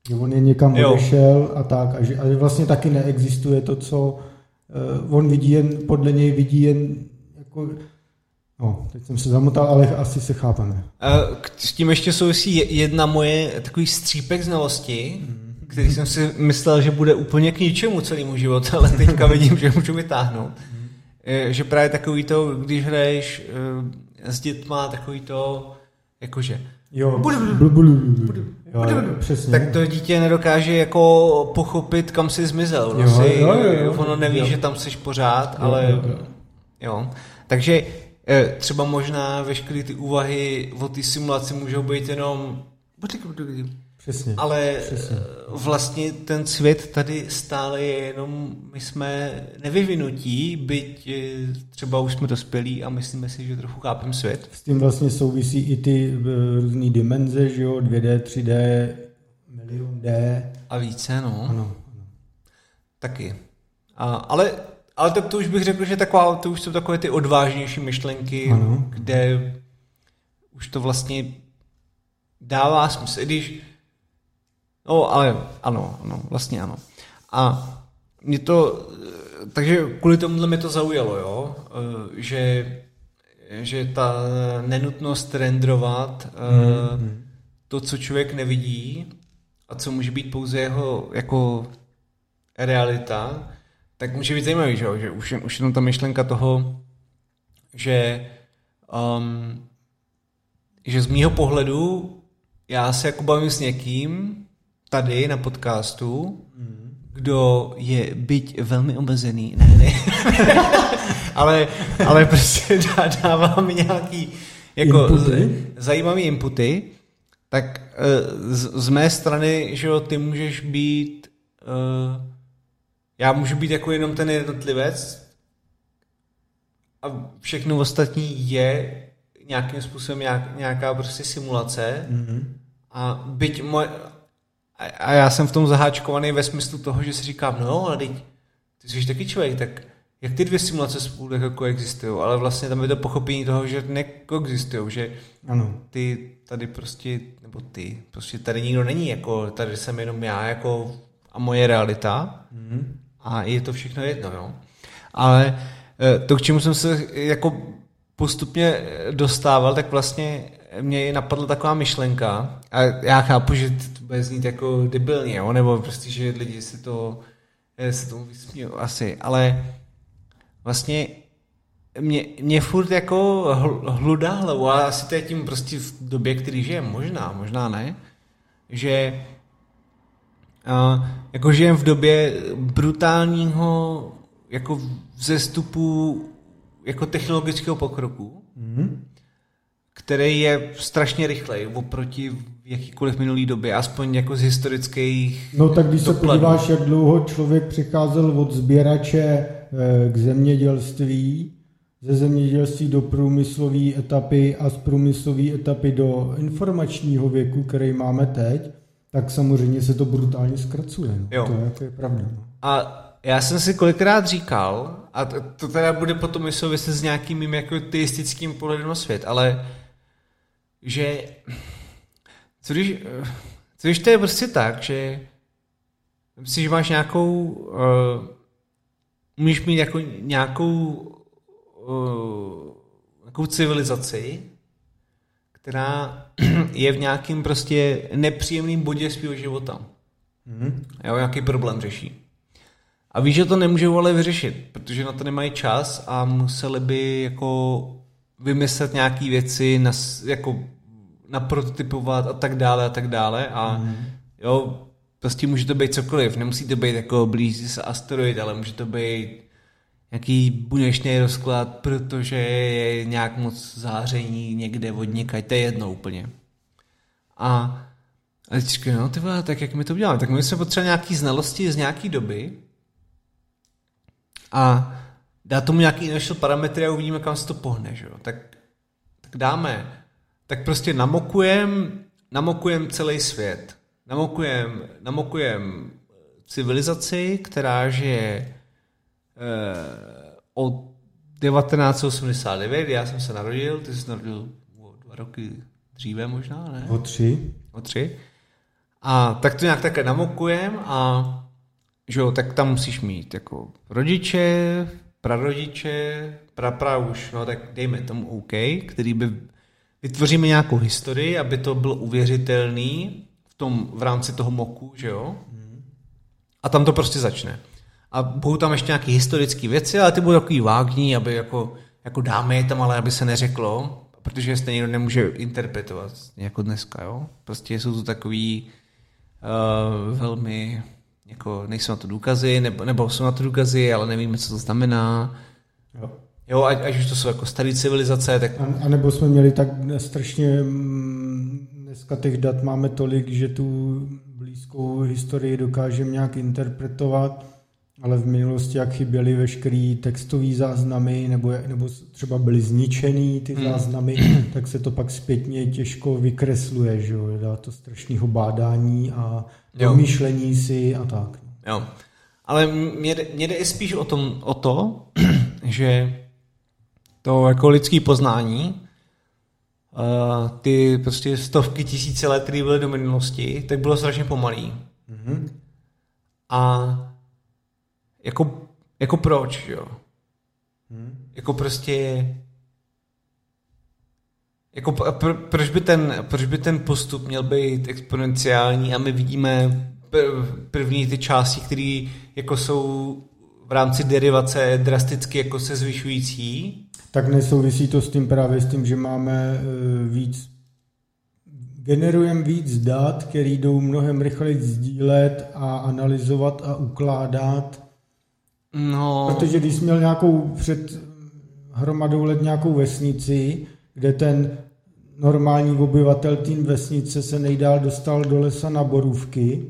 že on je někam Jo. odešel a tak, a že ale vlastně taky neexistuje to, co uh, on vidí jen, podle něj vidí jen jako, no, teď jsem se zamotal, ale asi se chápeme. K- S tím ještě souvisí je- jedna moje takový střípek znalosti, který jsem si myslel, že bude úplně k ničemu celému životu, ale teďka vidím, že můžu vytáhnout. Eh, Že právě takový to, když hraješ eh, s dětma, takový to, jakože, Jo, Budu- blu, blu, blu, blu. jo, jo, přesně. tak to dítě nedokáže jako pochopit, kam jsi zmizel. Ono, Jo, si, jo, jo, jo. ono neví, Jo. že tam jsi pořád, ale jo, jo. jo. Takže eh, třeba možná veškeré ty úvahy o té simulaci můžou být jenom Přesně. ale Přesně. eh, vlastně ten svět tady stále je jenom, my jsme nevyvinutí, byť eh, třeba už jsme dospělí a myslíme si, že trochu chápem svět. S tím vlastně souvisí i ty eh, různé dimenze, že jo, 2D, 3D, milion D. A více, no. Ano, Taky. A, ale ale to, to už bych řekl, že taková, to už jsou takové ty odvážnější myšlenky, Ano. kde už to vlastně dává smysl, i když no, ale ano, ano, vlastně ano. A mě to, takže kvůli tomuhle mě to zaujalo, jo, eh, že, že ta nenutnost rendrovat mm. to, co člověk nevidí a co může být pouze jeho jako realita, tak může být zajímavý, že, že už, už jenom ta myšlenka toho, že, um, že z mýho pohledu já se jako bavím s někým tady na podcastu, kdo je byť velmi omezený, ne, ne, ale, ale prostě dá, dává mi nějaký jako Inputy? z, zajímavý inputy, tak eh, z, z mé strany, že jo, ty můžeš být, uh, já můžu být jako jenom ten jednotlivec a všechno ostatní je nějakým způsobem nějak, nějaká prostě simulace mm-hmm. a byť moje, a, a já jsem v tom zaháčkovaný ve smyslu toho, že si říkám, no ale teď, ty jsi taky člověk, tak jak ty dvě simulace spolu jako koexistují, ale vlastně tam je to pochopení toho, že nekoexistují, že Ano. ty tady prostě, nebo ty, prostě tady nikdo není, jako tady jsem jenom já jako a moje realita Mm-hmm. A je to všechno jedno, jo. Ale eh, to, k čemu jsem se jako postupně eh, dostával, tak vlastně mě napadla taková myšlenka. A já chápu, že to bude znít jako debilně, jo, nebo prostě, že lidi si to eh, se tomu vysmějí asi, ale vlastně mě, mě furt jako hl- hludá hlavu a asi to je tím prostě v době, který žijem, možná, možná ne, že uh, jako žijem v době brutálního jako vzestupu jako technologického pokroku, Mm-hmm. který je strašně rychlej oproti jakýkoliv minulý době, aspoň jako z historických No tak když se dokladů. podíváš, jak dlouho člověk přicházel od sběrače eh, k zemědělství, ze zemědělství do průmyslové etapy a z průmyslové etapy do informačního věku, který máme teď, tak samozřejmě se to brutálně zkracuje. No. Jo. To je, to je pravda. No. A já jsem si kolikrát říkal, a to, to teda bude potom i souviset s nějakým mým jako teistickým pohledem na svět, ale že co když, co když to je prostě tak, že Myslím, že máš nějakou, uh, umíš mít jako nějakou, uh, nějakou civilizaci, která je v nějakém prostě nepříjemném bodě svého života. Mm-hmm. Jo, nějaký problém řeší. A víš, že to nemůžou ale vyřešit, protože na to nemají čas a museli by jako vymyslet nějaké věci, na, jako naprototypovat a tak dále a tak dále a mm. jo, prostě může to být cokoliv, nemusí to být jako blíží se asteroid, ale může to být nějaký buněčný rozklad, protože je nějak moc záření někde od někaj, to je jedno úplně. A, a říkám, no ty vole, tak jak my to uděláme? Tak my jsme potřebovali nějaký znalosti z nějaký doby a dá tomu nějaký initial parametry a uvidíme, kam se to pohne, že jo? Tak, tak dáme, tak prostě namokujem, namokujem celý svět. Namokujem, namokujem civilizaci, která žije od 1989, já jsem se narodil, ty jsi se narodil o dva roky dříve možná, ne? O tři. O tři. A tak to nějak také namokujem a že jo, tak tam musíš mít jako rodiče, prarodiče, prapra už, no tak dejme tomu OK, který by vytvoříme nějakou historii, aby to bylo uvěřitelný v, tom, v rámci toho moku, že jo? A tam to prostě začne. A budou tam ještě nějaké historické věci, ale ty budou takový vágní, aby jako, jako dáme je tam, ale aby se neřeklo, protože je stejně nemůže interpretovat, jako dneska, jo? Prostě jsou to takový uh, velmi jako nejsou na to důkazy, nebo, nebo jsou na to důkazy, ale nevíme, co to znamená. Jo. Jo, ať, ať už to jsou jako staré civilizace, tak... A, a nebo jsme měli tak strašně, mm, dneska těch dat máme tolik, že tu blízkou historii dokážeme nějak interpretovat, ale v minulosti, jak chyběly veškerý textový záznamy, nebo, nebo třeba byly zničený ty hmm. záznamy, tak se to pak zpětně těžko vykresluje, že jo, dá to strašného bádání a myšlení si a tak. Jo. Ale mě, mě jde i spíš o, tom, o to, že to jako lidský poznání, uh, ty prostě stovky tisíce let, které byly do minulosti, tak bylo strašně pomalý. Mm-hmm. A jako, jako proč, jo? Hmm. Jako prostě jako pr- proč, by ten, proč by ten postup měl být exponenciální a my vidíme první ty části, které jako jsou v rámci derivace drasticky jako se zvyšující? Tak nesouvisí to s tím právě s tím, že máme e, víc generujeme víc dat, které jdou mnohem rychleji sdílet a analyzovat a ukládat. No. Protože když jsi měl nějakou před hromadou let nějakou vesnici, kde ten normální obyvatel té vesnice se nejdál dostal do lesa na borůvky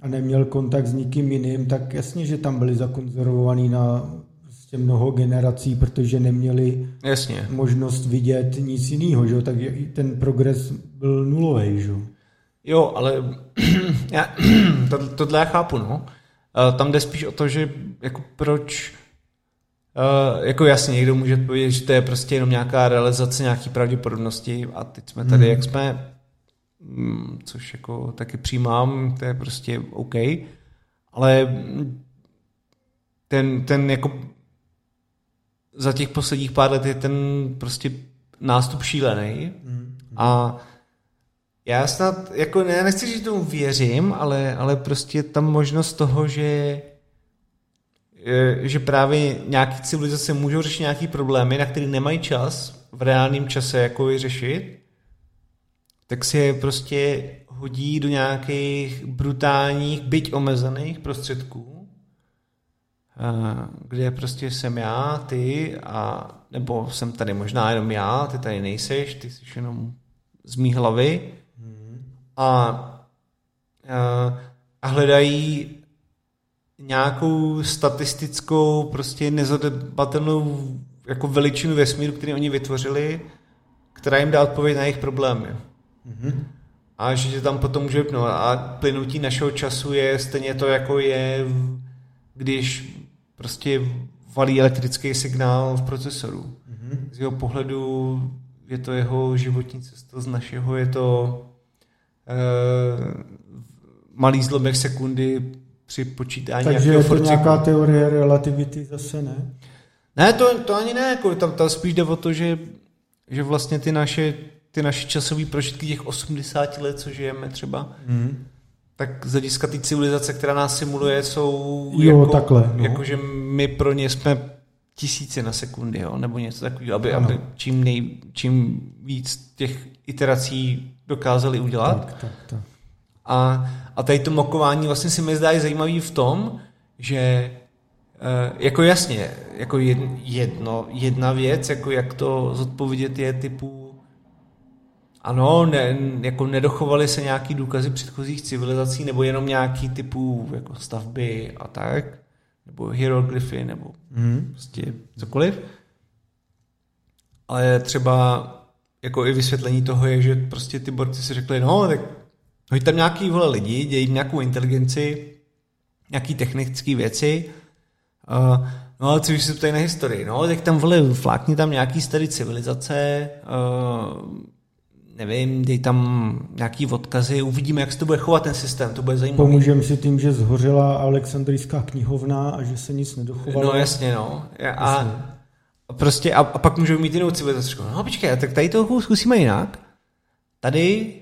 a neměl kontakt s nikým jiným, tak jasně, že tam byli zakonzervovaný na prostě mnoho generací, protože neměli jasně. možnost vidět nic jiného, že? tak ten progres byl nulový. Že? Jo, ale já, to, tohle já chápu, no. Tam jde spíš o to, že jako proč Uh, jako jasně, někdo může odpovědět, že to je prostě jenom nějaká realizace nějaký pravděpodobnosti a teď jsme tady, hmm. jak jsme, mm, což jako taky přijímám, to je prostě OK, ale ten, ten jako za těch posledních pár let je ten prostě nástup šílený hmm. a já snad, jako ne, nechci že tomu věřím, ale, ale prostě tam možnost toho, že že právě nějaký civilizace můžou řešit nějaký problémy, na který nemají čas v reálném čase jako je řešit, tak si je prostě hodí do nějakých brutálních, byť omezených prostředků, kde prostě jsem já, ty a nebo jsem tady možná jenom já, ty tady nejseš, ty jsi jenom z mý hlavy a, a, a hledají nějakou statistickou, prostě nezadebatelnou jako veličinu vesmíru, který oni vytvořili, která jim dá odpověď na jejich problémy. Mm-hmm. A že tam potom může vypnout. A plynutí našeho času je stejně to, jako je, když prostě valí elektrický signál v procesoru. Mm-hmm. Z jeho pohledu je to jeho životní cesta, z našeho je to malý zlomek sekundy při počítání Takže je to forcíku. nějaká teorie relativity zase, ne? Ne, to, to ani ne, jako tam, tam spíš jde o to, že, že vlastně ty naše, ty naše časové prožitky těch 80 let, co žijeme třeba, Mm. tak z hlediska té civilizace, která nás simuluje, jsou Jo, jako, takhle, no. jako, že my pro ně jsme tisíce na sekundy, jo, nebo něco takového, aby, Ano. aby čím, nej, čím víc těch iterací dokázali udělat. Tak, tak, tak. A, a tady to mokování vlastně si mi zdá je zajímavý v tom, že eh, jako jasně, jako jed- jedno, jedna věc, jako jak to zodpovědět je typu ano, ne, jako nedochovaly se nějaký důkazy předchozích civilizací, nebo jenom nějaký typu jako stavby a tak, nebo hieroglyfy, nebo Mm. prostě cokoliv. Ale třeba jako i vysvětlení toho je, že prostě ty borci si řekli, no tak hoď tam nějaký vole lidi, dějí nějakou inteligenci, nějaký technické věci, uh, no ale co když se ptají na historii, no tak tam vole flákni tam nějaký starý civilizace, uh, nevím, dej tam nějaký odkazy, uvidíme, jak se to bude chovat ten systém, to bude zajímavé. Pomůžeme si tím, že zhořela Alexandrijská knihovna a že se nic nedochovalo. No jasně, no. A, a prostě, a, a pak můžou mít jinou civilizaci. No počkej, tak tady to zkusíme jinak. Tady,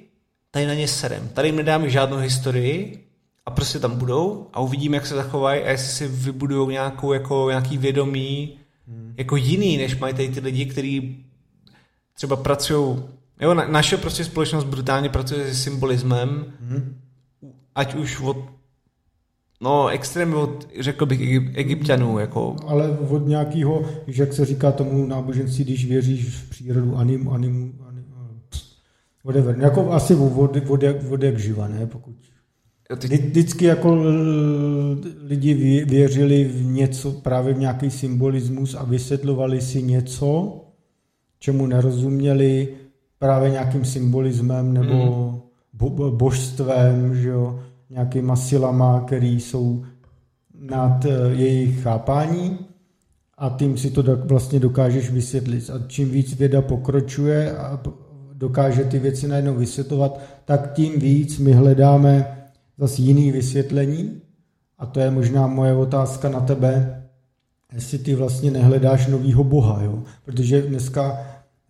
tady na ně serem. Tady jim nedáme žádnou historii a prostě tam budou a uvidíme, jak se zachovají a jestli si vybudují nějakou, jako, nějaký vědomí hmm. jako jiný, než mají tady ty lidi, kteří třeba pracují Jo, na, naše prostě společnost brutálně pracuje s symbolismem, Hmm. ať už od No, extrémně od, řekl bych, Egyp, egyptianů, jako... Ale od nějakého, že jak se říká tomu náboženství, když věříš v přírodu, anim, anim, anim whatever. Jako asi od, od, jak, od jak živa, ne? Pokud ty, Vždy- Vždycky jako lidi vě- věřili v něco, právě v nějaký symbolismus a vysvětlovali si něco, čemu nerozuměli právě nějakým symbolismem nebo Mm. bo- bo- božstvem, že jo, nějakýma silama, které jsou nad eh, jejich chápání a tím si to vlastně dokážeš vysvětlit. A čím víc věda pokročuje a dokáže ty věci najednou vysvětlovat, tak tím víc my hledáme zase jiný vysvětlení. A to je možná moje otázka na tebe, jestli ty vlastně nehledáš novýho boha, jo? protože dneska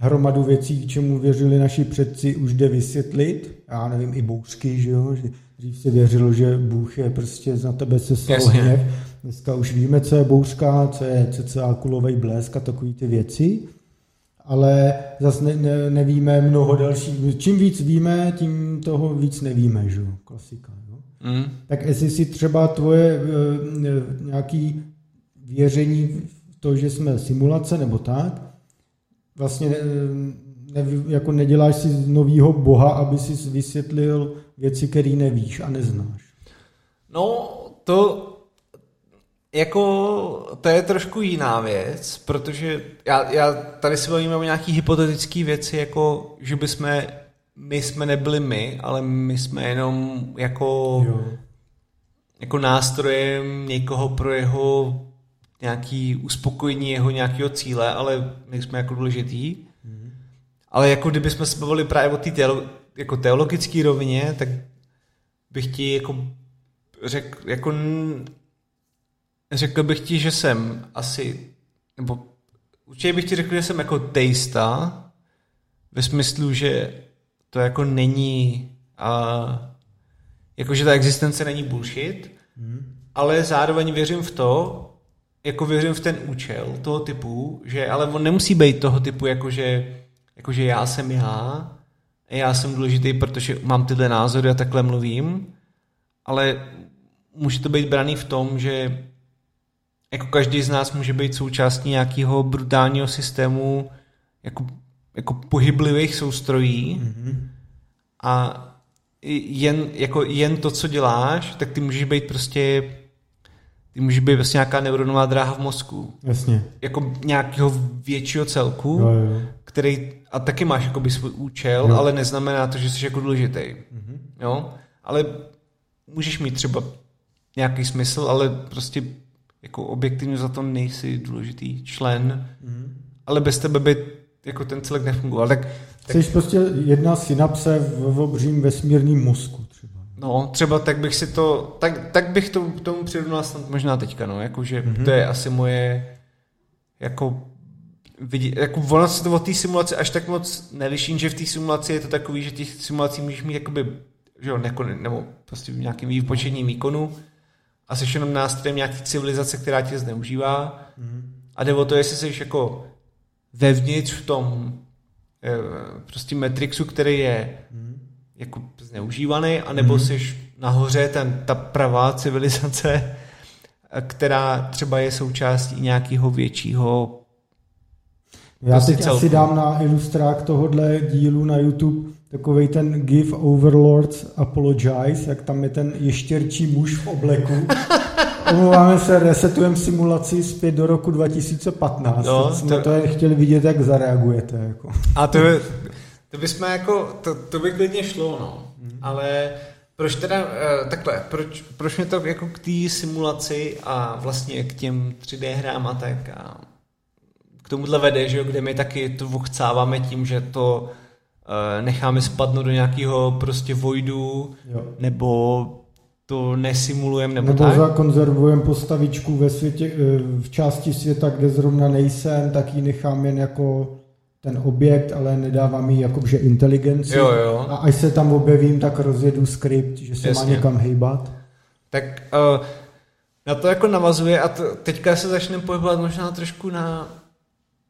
hromadu věcí, k čemu věřili naši předci, už jde vysvětlit. Já nevím, i bouřky, že jo? Že dřív se věřilo, že Bůh je prostě na tebe se hněv. Dneska už víme, co je bouřka, co je cca kulový blesk a takový ty věci. Ale zase ne, ne, nevíme mnoho dalších. Čím víc víme, tím toho víc nevíme, že jo? Klasika, jo? mm, Tak jestli si třeba tvoje eh, nějaký věření v to, že jsme simulace nebo tak, vlastně ne, ne, jako neděláš si novýho boha, aby si vysvětlil věci, které nevíš a neznáš. No, to jako, to je trošku jiná věc, protože já, já tady si bavíme o nějaký hypotetické věci, jako, že by jsme, my jsme nebyli my, ale my jsme jenom jako, Jo. jako nástrojem někoho pro jeho nějaký uspokojení jeho nějakého cíle, ale my jsme jako důležitý. Ale jako kdyby jsme se bavili právě o té teolo, jako teologické rovině, tak bych ti jako řekl, jako řekl bych ti, že jsem asi, nebo určitě bych ti řekl, že jsem jako teista, ve smyslu, že to jako není, a, jako že ta existence není bullshit, ale zároveň věřím v to, jako věřím v ten účel toho typu, že ale on nemusí být toho typu, jakože, jakože já jsem já, a já jsem důležitý, protože mám tyhle názory a takhle mluvím, ale může to být braný v tom, že jako každý z nás může být součástí nějakého brutálního systému jako, jako pohyblivých soustrojí Mhm. a jen, jako jen to, co děláš, tak ty můžeš být prostě ty můžeš být prostě nějaká neuronová dráha v mozku. Jasně. Jako nějakého většího celku, Jo, jo. který, a taky máš jakoby svůj účel, Jo. ale neznamená to, že jsi jako důležitý. Mhm. Jo? Ale můžeš mít třeba nějaký smysl, ale prostě jako objektivně za to nejsi důležitý člen, Mhm. ale bez tebe by jako ten celek nefungoval. Tak Jsi prostě jedna synapse v, v obřím vesmírným mozku třeba. No, třeba tak bych si to, tak, tak bych to, tomu přirovnal snad možná teďka, no, jakože mm-hmm. to je asi moje, jako, vidí, jako ono se to od té simulace až tak moc neliší, že v té simulaci je to takový, že těch simulací můžeš mít jakoby, že jo, nekon, nebo prostě v nějakém výpočetním výkonu a jsi jenom nástrojem nějaké civilizace, která tě zneužívá mm-hmm. a jde o to, jestli jsi jako vevnitř v tom eh, prostě Matrixu, který je mm-hmm jako zneužívaný, anebo mm-hmm. jsi nahoře ten, ta pravá civilizace, která třeba je součástí nějakého většího já teď celku. asi dám na ilustrák tohohle dílu na YouTube takový ten Give Overlords Apologize, jak tam je ten ještěrčí muž v obleku. Omlouváme se, resetujeme simulaci zpět do roku 2015. No, jsme to... to chtěli vidět, jak zareagujete. Jako. A to je, to bychom jako, to, to by klidně šlo, no. Hmm. Ale proč teda, uh, takhle, proč, proč mě to jako k té simulaci a vlastně k těm 3D hrám a tak a k tomuhle vede, že jo, kde my taky to vochcáváme tím, že to uh, necháme spadnout do nějakého prostě vojdu, jo. nebo to nesimulujeme, nebo, nebo tak. zakonzervujeme postavičku ve světě, eh, v části světa, kde zrovna nejsem, tak ji nechám jen jako ten objekt, ale nedávám jí jakože inteligenci. Jo, jo. A až se tam objevím, tak rozjedu skript, že se Jasně. má někam hejbat. Tak uh, na to jako navazuje a to, teďka se začneme pohybovat možná trošku na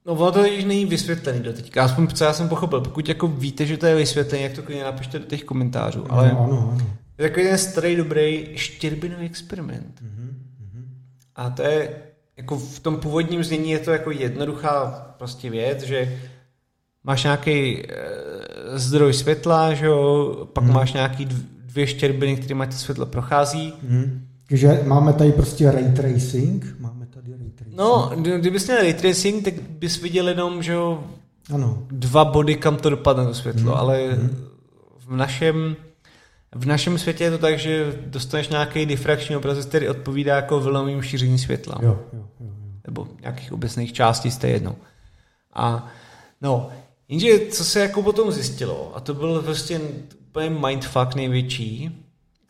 No ono to již není vysvětlený do teďka, aspoň co já jsem pochopil. Pokud jako víte, že to je vysvětlené, jak to klidně napište do těch komentářů. Ale no, ano, ano. je takový ten starý, dobrý štěrbinový experiment. Mm-hmm. A to je, jako v tom původním znění je to jako jednoduchá prostě věc, že máš nějaký e, zdroj světla, že jo, pak hmm. máš nějaký dvě štěrbiny, kterými to světlo prochází. Hmm. Takže máme tady prostě ray tracing. Máme tady ray tracing. No, kdybys měl ray tracing, tak bys viděl jenom, že jo, ano. dva body, kam to dopadne to světlo, hmm. ale hmm. v našem v našem světě je to tak, že dostaneš nějaký difrakční obrazec, který odpovídá jako vlnovým šíření světla. Jo, jo, jo, jo. Nebo nějakých obecných částí z té jednou. A no, Jenže co se jako potom zjistilo, a to byl prostě úplně mindfuck největší,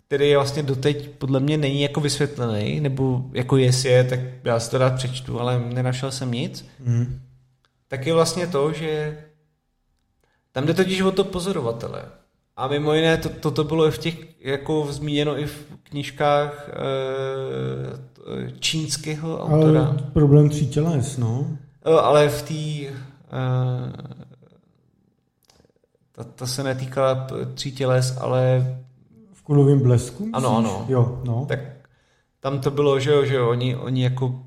který je vlastně doteď podle mě není jako vysvětlený, nebo jako jestli je, tak já si to rád přečtu, ale nenašel jsem nic, mm. tak je vlastně to, že tam jde totiž o to pozorovatele. A mimo jiné, to, toto bylo i v těch, jako zmíněno i v knižkách e, čínského autora. Ale problém tří těles, no. E, ale v té e, ta, ta se netýkala tří těles, ale... V kulovém blesku? Myslíš? Ano, ano. Jo, no. Tak tam to bylo, že jo, že jo, oni, oni jako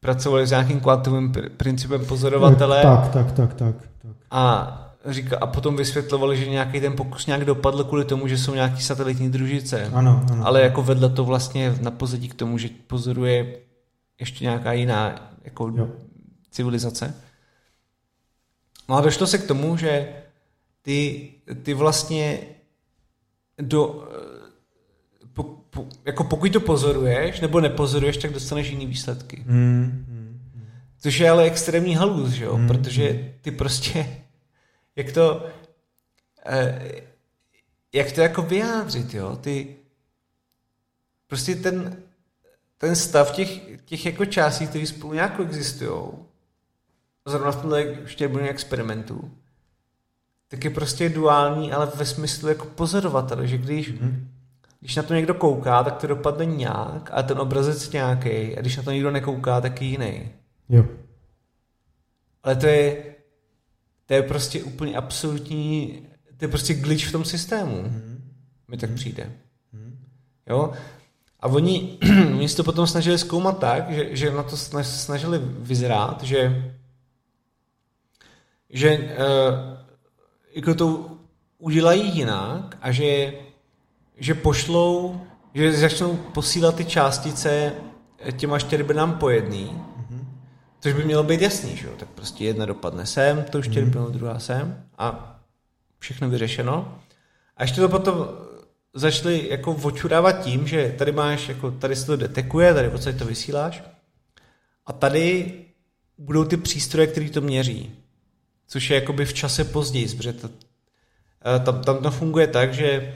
pracovali s nějakým kvantovým principem pozorovatele. Tak, tak, tak, tak. tak. A říká, a potom vysvětlovali, že nějaký ten pokus nějak dopadl kvůli tomu, že jsou nějaký satelitní družice. Ano, ano. Ale jako vedle to vlastně na pozadí k tomu, že pozoruje ještě nějaká jiná jako jo. civilizace. No a došlo se k tomu, že ty, ty vlastně do, po, po, jako pokud to pozoruješ nebo nepozoruješ, tak dostaneš jiný výsledky. Mm, mm, mm. Což je ale extrémní halus, že jo? Mm, protože mm. ty prostě, jak to, eh, jak to jako vyjádřit, jo? Ty, prostě ten, ten stav těch, těch jako částí, které spolu nějak existují, zrovna v tomhle štěrbuně experimentu, tak je prostě duální, ale ve smyslu jako pozorovatel, že když, mm-hmm. když na to někdo kouká, tak to dopadne nějak a ten obrazec nějaký, a když na to někdo nekouká, tak je jiný. Jo. Ale to je, to je prostě úplně absolutní, to je prostě glitch v tom systému. Mm-hmm. Mi tak mm-hmm. přijde. Mm-hmm. Jo? A oni, oni se to potom snažili zkoumat tak, že, že na to snažili vyzrát, že že uh, jako to udělají jinak a že, že pošlou, že začnou posílat ty částice těma čtyřbinám po jedný, mm-hmm. což by mělo být jasný, že jo? Tak prostě jedna dopadne sem, to už mm-hmm. druhá sem a všechno vyřešeno. A ještě to potom začali jako očurávat tím, že tady máš, jako tady se to detekuje, tady v to vysíláš a tady budou ty přístroje, které to měří což je jakoby v čase později, protože to, eh, tam, tam to funguje tak, že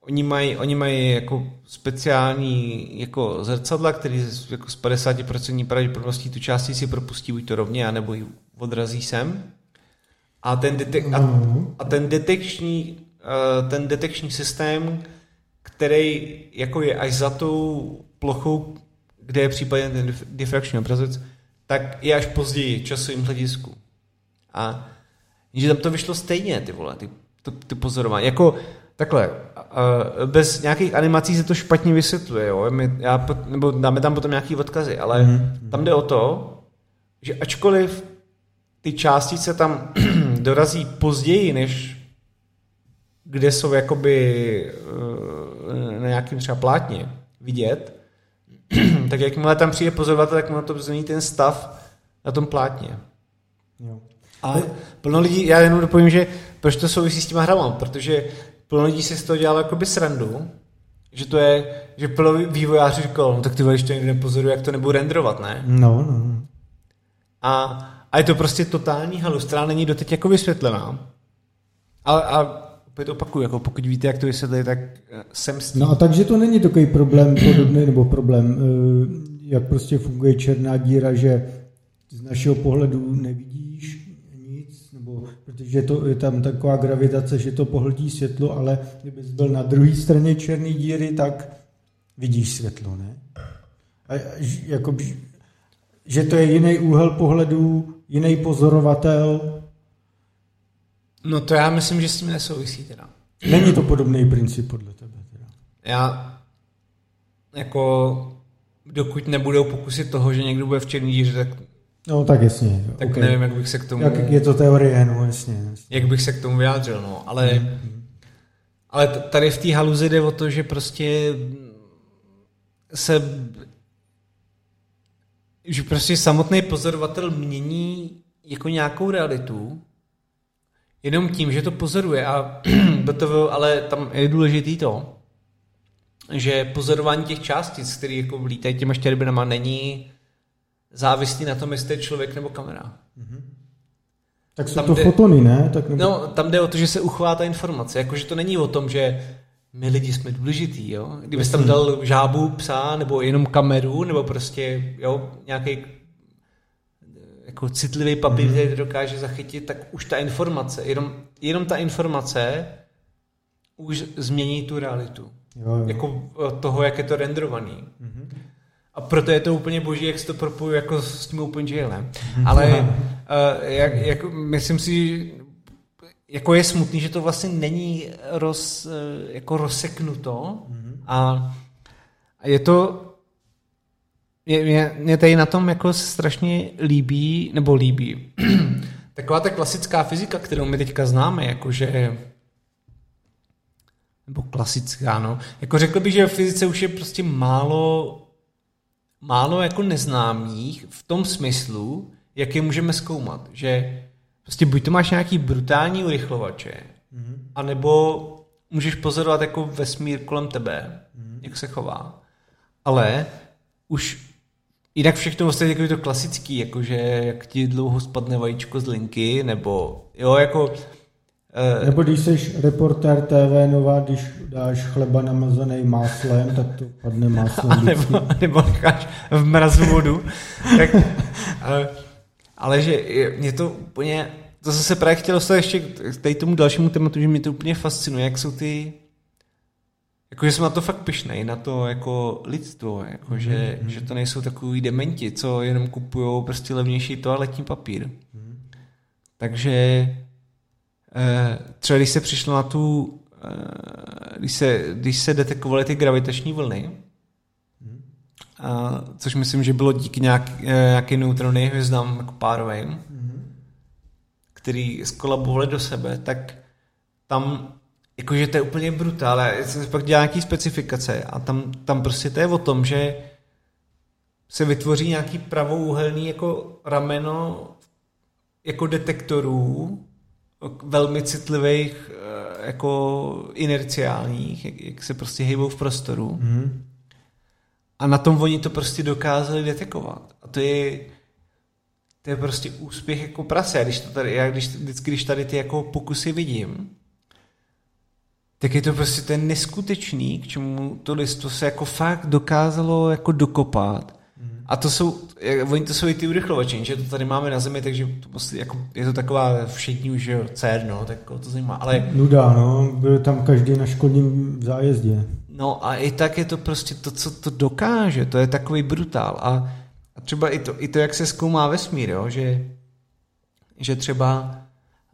oni mají, oni mají jako speciální jako zrcadla, který jako z 50% pravděpodobností tu částici propustí buď to rovně, anebo ji odrazí sem. A ten, detek- a, a ten detekční eh, ten detekční systém, který jako je až za tou plochou, kde je případně ten dif- difrakční obrazec, tak je až později časovým hledisku. A že tam to vyšlo stejně, ty vole, ty, ty, ty pozorování. Jako takhle, bez nějakých animací se to špatně vysvětluje, jo? My, já, nebo dáme tam potom nějaký odkazy, ale mm-hmm. tam jde o to, že ačkoliv ty částice tam dorazí později, než kde jsou jakoby eh, na nějakým třeba plátně vidět, tak jakmile tam přijde pozorovatel, tak mu to změní ten stav na tom plátně. Jo. A plno lidí, já jenom dopovím, že proč to souvisí s těma hrama, protože plno lidí si z toho dělalo jakoby srandu, že to je, že plno vývojářů říkalo, no tak ty vole, když to někdo nepozoruje, jak to nebudu renderovat, ne? No, no, no. A, a je to prostě totální halus, která není doteď jako vysvětlená. A, a opět opakuju, jako pokud víte, jak to vysvětlit, tak eh, jsem s tím. No a takže to není takový problém podobný, nebo problém, eh, jak prostě funguje černá díra, že z našeho pohledu nebo protože to, je tam taková gravitace, že to pohltí světlo, ale kdybys byl na druhé straně černé díry, tak vidíš světlo, ne? A, jako, že to je jiný úhel pohledu, jiný pozorovatel. No to já myslím, že s tím nesouvisí teda. Není to podobný princip podle tebe. Teda. Já jako dokud nebudou pokusy toho, že někdo bude v černý díře, tak, No tak jasně. tak okay. nevím, jak bych se k tomu... Jak je to teorie, no jasně. jasně. jak bych se k tomu vyjádřil, no, ale, ale t- tady v té haluzi jde o to, že prostě se že prostě samotný pozorovatel mění jako nějakou realitu jenom tím, že to pozoruje a BTV, ale tam je důležitý to, že pozorování těch částic, které jako lítají těma štěrbinama, není závislý na tom, jestli to je člověk nebo kamera. Tak jsou Tam to jde- fotony, ne? Tak nebo... No, tam jde o to, že se uchová ta informace. Jakože to není o tom, že my lidi jsme důležitý, jo. Kdybys tam dal žábu, psa, nebo jenom kameru, nebo prostě, jo, nějaký jako citlivý papír, který to dokáže zachytit, tak už ta informace, jenom, jenom ta informace už změní tu realitu. Jo, jo. Jako toho, jak je to renderovaný. A proto je to úplně boží, jak se to propojuje jako s tím OpenGLem. Ale uh, jak, jak, myslím si, jako je smutný, že to vlastně není roz, eh, jako rozseknuto a, a je to je, mě, mě tady na tom jako strašně líbí, nebo líbí, taková ta klasická fyzika, kterou my teďka známe, jakože nebo klasická, no. Jako řekl bych, že v fyzice už je prostě málo málo jako neznámých v tom smyslu, jak je můžeme zkoumat. Že prostě buď to máš nějaký brutální urychlovače, mm-hmm. anebo můžeš pozorovat jako vesmír kolem tebe, mm-hmm. jak se chová. Ale už jinak všechno ostatně jako je to klasický, jakože jak ti dlouho spadne vajíčko z linky, nebo jo, jako Nebo když jsi reportér TV Nová, když dáš chleba namazaný máslem, tak to padne máslem a nebo, nebo necháš v mrazu vodu. tak, ale, ale že je- mě to úplně, to zase právě chtělo se ještě k tady tomu dalšímu tématu, že mě to úplně fascinuje, jak jsou ty, jakože jsem na to fakt pišnej, na to jako lidstvo, jako že, že to nejsou takový dementi, co jenom kupují prostě levnější toaletní papír. Takže eh, třeba když se přišlo na tu, eh, když se, když se detekovaly ty gravitační vlny, a, což myslím, že bylo díky nějak, eh, nějakým neutronný hvězdám jako párovým, který skolabovaly do sebe, tak tam jakože to je úplně brutál. Já jsem pak dělal nějaký specifikace a tam, tam prostě to je o tom, že se vytvoří nějaký pravouhelný jako rameno jako detektorů velmi citlivých eh, jako inerciálních, jak, jak se prostě hejbou v prostoru. Mhm. A na tom oni to prostě dokázali detekovat. A to je, to je prostě úspěch jako prase. Já, když to tady, já když, vždycky, když tady ty jako pokusy vidím, tak je to prostě ten neskutečný, k čemu to listo se jako fakt dokázalo jako dokopat. A to jsou, oni to jsou i ty urychlovači, že to tady máme na zemi, takže to prostě jako, je to taková všetní už, jo, no, tak to zajímá. Ale... Nuda, no, byl tam každý na školním zájezdě. No a i tak je to prostě to, co to dokáže, to je takový brutál. A, a třeba i to, i to, jak se zkoumá vesmír, jo, že, že třeba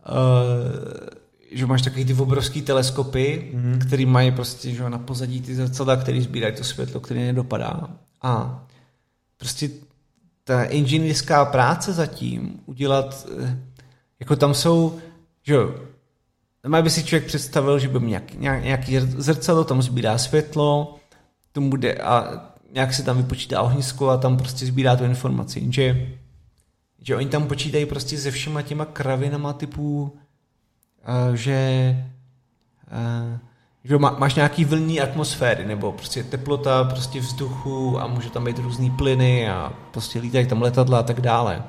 uh, že máš takový ty obrovský teleskopy, mm-hmm. který mají prostě že na pozadí ty zrcadla, který sbírají to světlo, který nedopadá. A prostě ta inženýrská práce zatím udělat, eh, jako tam jsou, že jo, by si člověk představil, že by nějaký, nějaký zrcadlo, tam sbírá světlo, tomu bude a nějak se tam vypočítá ohnisko a tam prostě sbírá tu informaci. Že, že oni tam počítají prostě se všema těma kravinama typu že, že máš nějaký vlní atmosféry, nebo prostě teplota prostě vzduchu a může tam být různý plyny a prostě lítají tam letadla a tak dále.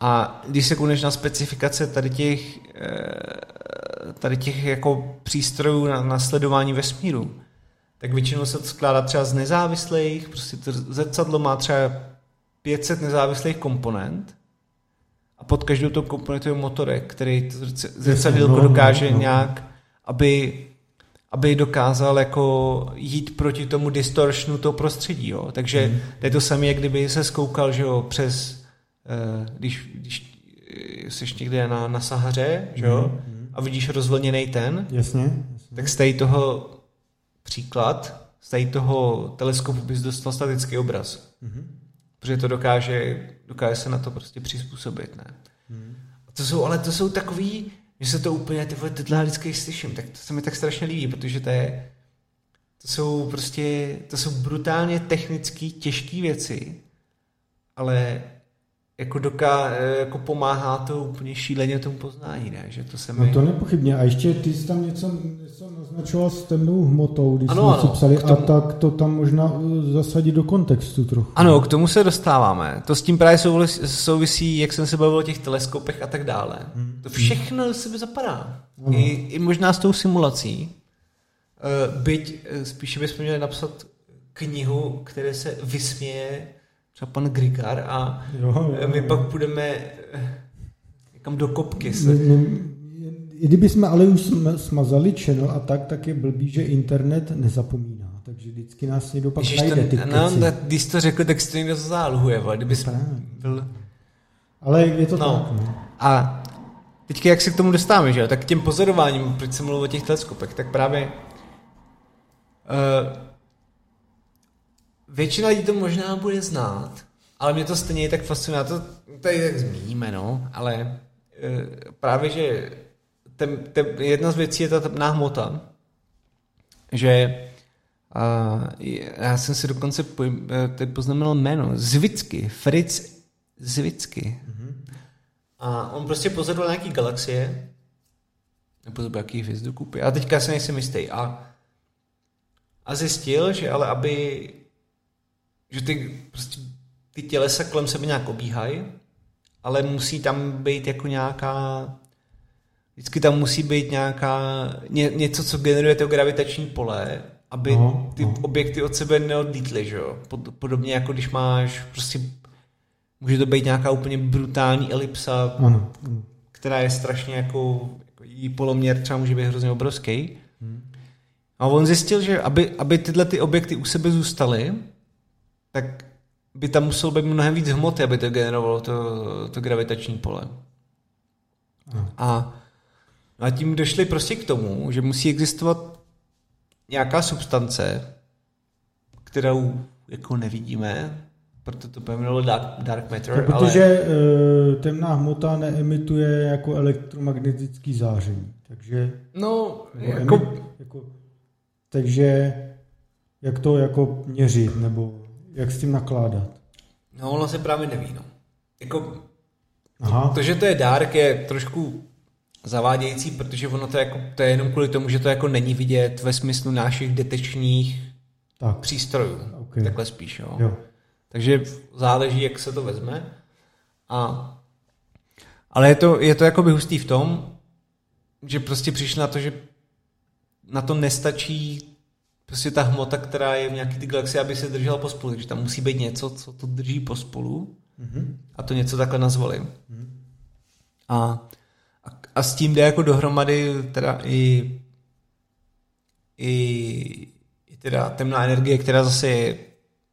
A když se koneš na specifikace tady těch, e, tady těch jako přístrojů na, na sledování vesmíru, tak většinou se to skládá třeba z nezávislých, prostě to zrcadlo má třeba 500 nezávislých komponent a pod každou tou komponentou je motorek, který zrcadlíko no, dokáže no, nějak, aby, aby dokázal jako jít proti tomu distortionu toho prostředí. Jo. Takže hmm. je to samé, jak kdyby se skoukal že jo, přes, uh, když, když jsi někde na, na Sahaře že jo, hmm. a vidíš rozvlněný ten, jasně, jasně. tak z tady toho příklad, z tady toho teleskopu bys dostal statický obraz. Hmm. Protože to dokáže, dokáže se na to prostě přizpůsobit, ne? Hmm. A to jsou, ale to jsou takový, že se to úplně, ty vole, tyhle vždycky slyším, tak to se mi tak strašně líbí, protože to je, to jsou prostě, to jsou brutálně technické, těžké věci, ale jako, doká, jako pomáhá to úplně šíleně tomu poznání, ne? Že to se mi... No to nepochybně. A ještě ty jsi tam něco, něco naznačoval s temnou hmotou, když ano, jsme ano, psali, tomu... a tak to tam možná uh, zasadit do kontextu trochu. Ano, k tomu se dostáváme. To s tím právě souvisí, jak jsem se bavil o těch teleskopech a tak dále. Hmm. To všechno do sebe zapadá. I, I možná s tou simulací. Uh, byť uh, spíše bychom měli napsat knihu, které se vysměje třeba pan Grigar a jo, jo, my jo. pak půjdeme eh, někam do kopky. Se. Kdyby jsme ale už smazali channel a tak, tak je blbý, že internet nezapomíná. Takže vždycky nás někdo pak Ježiš, najde ty no, no, když to řekl, tak to někdo zálohuje, kdyby byl... Ale je to no. tak. No. A teďka jak se k tomu dostáváme, že? Tak k těm pozorováním, proč jsem mluvil o těch teleskopech, tak právě uh, většina lidí to možná bude znát, ale mě to stejně tak fascinuje. To tady tak zmíníme, no, ale e, právě, že ten, ten, jedna z věcí je ta temná hmota, že a, já jsem si dokonce po, e, teď poznamenal jméno, Zvicky, Fritz Zvicky. Mm-hmm. A on prostě pozoroval nějaký galaxie, nebo to jaký hvězdokupy, a teďka se nejsem jistý. A, a zjistil, že ale aby že ty, prostě, ty tělesa kolem sebe nějak obíhají, ale musí tam být jako nějaká vždycky tam musí být nějaká ně, něco, co generuje to gravitační pole, aby no, ty no. objekty od sebe neodlítly, že jo? Pod, podobně jako když máš prostě může to být nějaká úplně brutální elipsa, ano. která je strašně jako, jako jí poloměr třeba může být hrozně obrovský. Hmm. A on zjistil, že aby, aby tyhle ty objekty u sebe zůstaly, tak by tam muselo být mnohem víc hmoty, aby to generovalo to, to gravitační pole. No. A, a tím došli prostě k tomu, že musí existovat nějaká substance, kterou jako nevidíme, proto to pojmenovalo dark, dark matter. No, protože ale... temná hmota neemituje jako elektromagnetický záření, takže... No, jako... Emit, jako... Takže jak to jako měřit, nebo jak s tím nakládat? No, ono se právě neví, no. Jako, Aha. To, že to je dark, je trošku zavádějící, protože ono to, jako, to je jenom kvůli tomu, že to jako není vidět ve smyslu našich detečních tak. přístrojů. Okay. Takhle spíš, jo. jo. Takže záleží, jak se to vezme. A, ale je to, je to jako by hustý v tom, že prostě přišli na to, že na to nestačí prostě ta hmota, která je v nějaké ty galaxii, aby se držela pospolu. Takže tam musí být něco, co to drží pospolu. Mm-hmm. A to něco takhle nazvali. Mm-hmm. A, a, s tím jde jako dohromady teda i, i, i teda temná energie, která zase je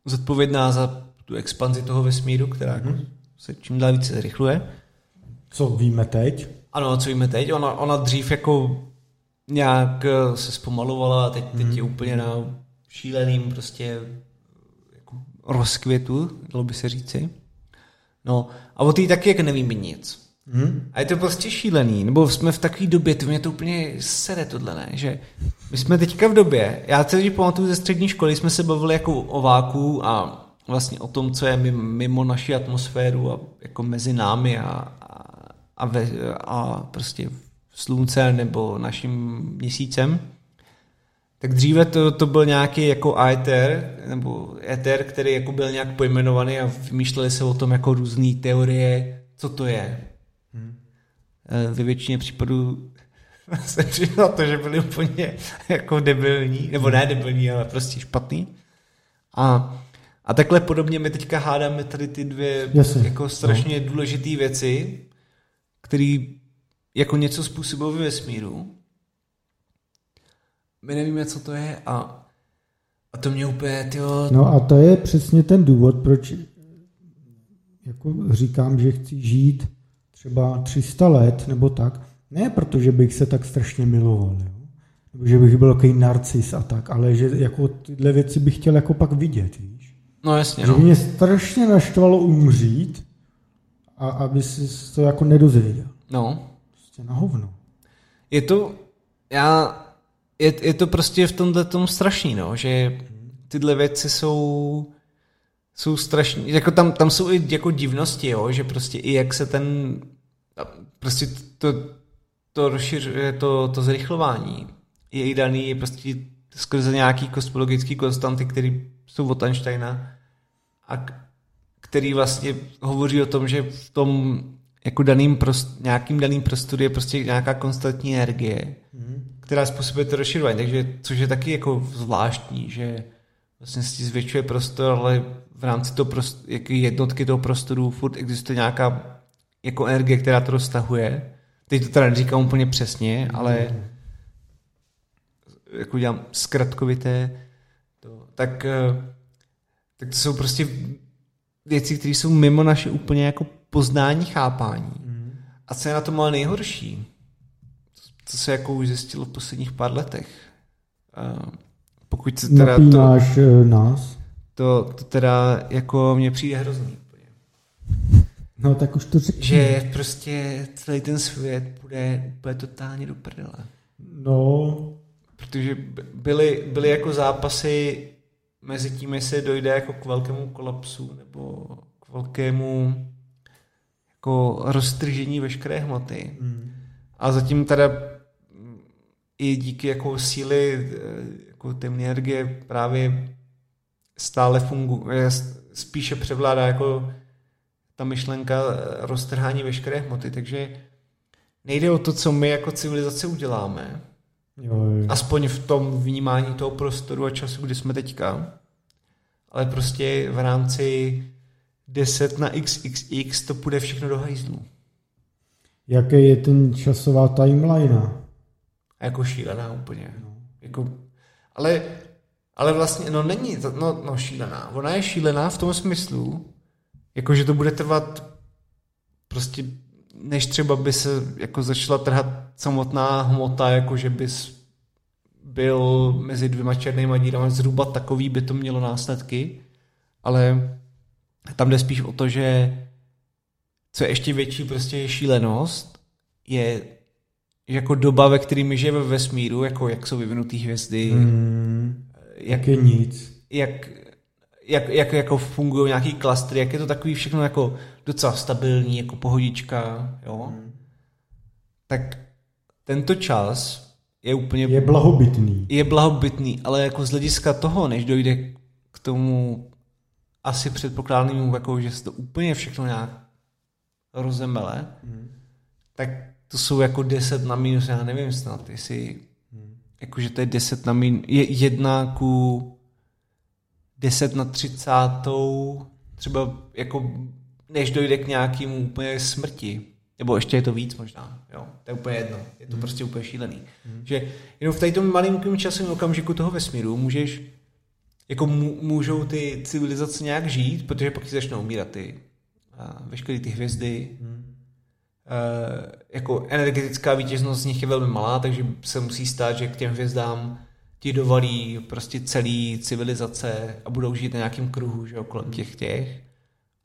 zodpovědná za tu expanzi toho vesmíru, která mm-hmm. se čím dál více zrychluje. Co víme teď? Ano, co víme teď. Ona, ona dřív jako nějak se zpomalovala a teď, mm. teď je mhm. úplně na šíleným prostě jako rozkvětu, dalo by se říci. No a o té taky jak nevíme nic. Hmm. A je to prostě šílený, nebo jsme v takové době, to mě to úplně sere tohle, ne? že my jsme teďka v době, já celý pamatuju ze střední školy, jsme se bavili jako o váku a vlastně o tom, co je mimo naši atmosféru a jako mezi námi a, a, a, ve, a prostě slunce nebo naším měsícem. Tak dříve to, to byl nějaký jako éter, nebo éter, který jako byl nějak pojmenovaný a vymýšleli se o tom jako různé teorie, co to je. Hmm. Ve většině případů se přišlo to, že byli úplně jako debilní, nebo ne debilní, ale prostě špatný. A, a takhle podobně my teďka hádáme tady ty dvě Jasně. jako strašně no. důležité věci, které jako něco způsobuje vesmíru. My nevíme, co to je a, a to mě úplně, tyjo... No a to je přesně ten důvod, proč jako říkám, že chci žít třeba 300 let nebo tak, ne protože bych se tak strašně miloval, jo? nebo že bych byl takový narcis a tak, ale že jako tyhle věci bych chtěl jako pak vidět, víš? No jasně, Že no. mě strašně naštvalo umřít a aby si to jako nedozvěděl. No. Prostě na hovno. Je to, já, je, je to prostě v tomhle tom strašný, no, že tyhle věci jsou jsou strašní, jako tam, tam jsou i jako divnosti, jo, že prostě i jak se ten, prostě to, to rozšiřuje, to, to zrychlování. Je i daný prostě skrze nějaký kosmologický konstanty, které jsou od Einsteina a který vlastně hovoří o tom, že v tom jako daným prost, nějakým daným prostoru je prostě nějaká konstantní energie, mm. která způsobuje to rozširování, takže což je taky jako zvláštní, že vlastně si zvětšuje prostor, ale v rámci toho prost, jednotky toho prostoru furt existuje nějaká jako energie, která to roztahuje. Teď to teda neříkám úplně přesně, ale jako dělám zkratkovité, to, tak, eh, tak to jsou prostě věci, které jsou mimo naše úplně jako poznání, chápání. Mm. A co je na tom ale nejhorší, co se jako už zjistilo v posledních pár letech, uh, pokud se teda Napínáš to, eh, nás? To, to teda jako mně přijde hrozný. No tak už to řekni. Že prostě celý ten svět bude úplně totálně do prdele. No. Protože byly, byly jako zápasy mezi tím, jestli dojde jako k velkému kolapsu nebo k velkému jako roztržení veškeré hmoty. Mm. A zatím teda i díky jako síly jako temné energie právě stále funguje, spíše převládá jako ta myšlenka roztrhání veškeré hmoty, takže nejde o to, co my jako civilizace uděláme, jo, jo. aspoň v tom vnímání toho prostoru a času, kdy jsme teďka, ale prostě v rámci 10 na xxx to půjde všechno do hajzlu. Jaký je ten časová timeline? Jako šílená úplně. No. Jako, ale, ale vlastně, no není, no, no šílená. Ona je šílená v tom smyslu, jako že to bude trvat prostě než třeba by se jako začala trhat samotná hmota, jako že bys byl mezi dvěma černýma dírami, zhruba takový by to mělo následky, ale tam jde spíš o to, že co je ještě větší prostě je šílenost, je jako doba, ve které my žijeme ve vesmíru, jako jak jsou vyvinutý hvězdy, mm, jak je nic. Jak, jak, jak jako fungují nějaký klastry, jak je to takový všechno jako docela stabilní, jako pohodička, jo. Mm. Tak tento čas je úplně... Je blahobytný. Je blahobytný, ale jako z hlediska toho, než dojde k tomu asi předpokládanému, jako, že se to úplně všechno nějak rozemele, mm. tak to jsou jako 10 na minus, já nevím snad, jestli mm. jakože to je 10 na min, je jedna ku 10 na 30, třeba jako než dojde k nějakému úplně smrti. Nebo ještě je to víc možná, jo. To je úplně jedno. Je to hmm. prostě úplně šílený. Hmm. Že jenom v tady tom malým časovém okamžiku toho vesmíru můžeš jako můžou ty civilizace nějak žít, protože pak začnou umírat ty a veškeré ty hvězdy. Hmm. E, jako energetická vítěznost z nich je velmi malá, takže se musí stát, že k těm hvězdám ti dovalí prostě celý civilizace a budou žít na nějakém kruhu, že kolem těch těch.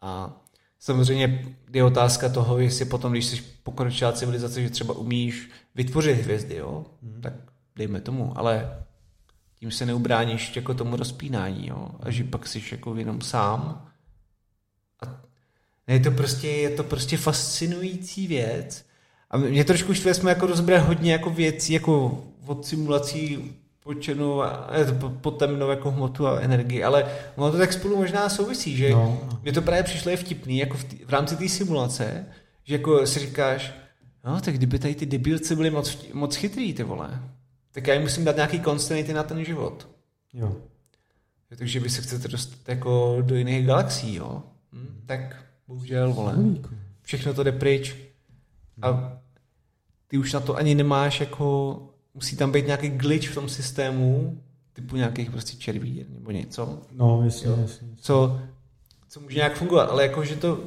A samozřejmě je otázka toho, jestli potom, když jsi pokročilá civilizace, že třeba umíš vytvořit hvězdy, jo? Hmm. tak dejme tomu, ale tím se neubráníš jako tomu rozpínání, jo? a že pak jsi jako jenom sám. Je to prostě, je to prostě fascinující věc. A mě trošku štve, jsme jako rozbrali hodně jako věcí, jako od simulací počenu a potemnou jako hmotu a energii, ale ono to tak spolu možná souvisí, že no, no. mě to právě přišlo je vtipný, jako v, tý, v rámci té simulace, že jako si říkáš, no tak kdyby tady ty debilci byli moc, moc chytrý, ty vole, tak já jim musím dát nějaký konstanty na ten život. Jo. Takže vy se chcete dostat jako do jiných galaxií, jo. Hm, tak bohužel, vole. Všechno to jde pryč. A ty už na to ani nemáš jako musí tam být nějaký glitch v tom systému, typu nějakých prostě červí nebo něco. No, jasně, jasně. Co, co může nějak fungovat, ale jakože to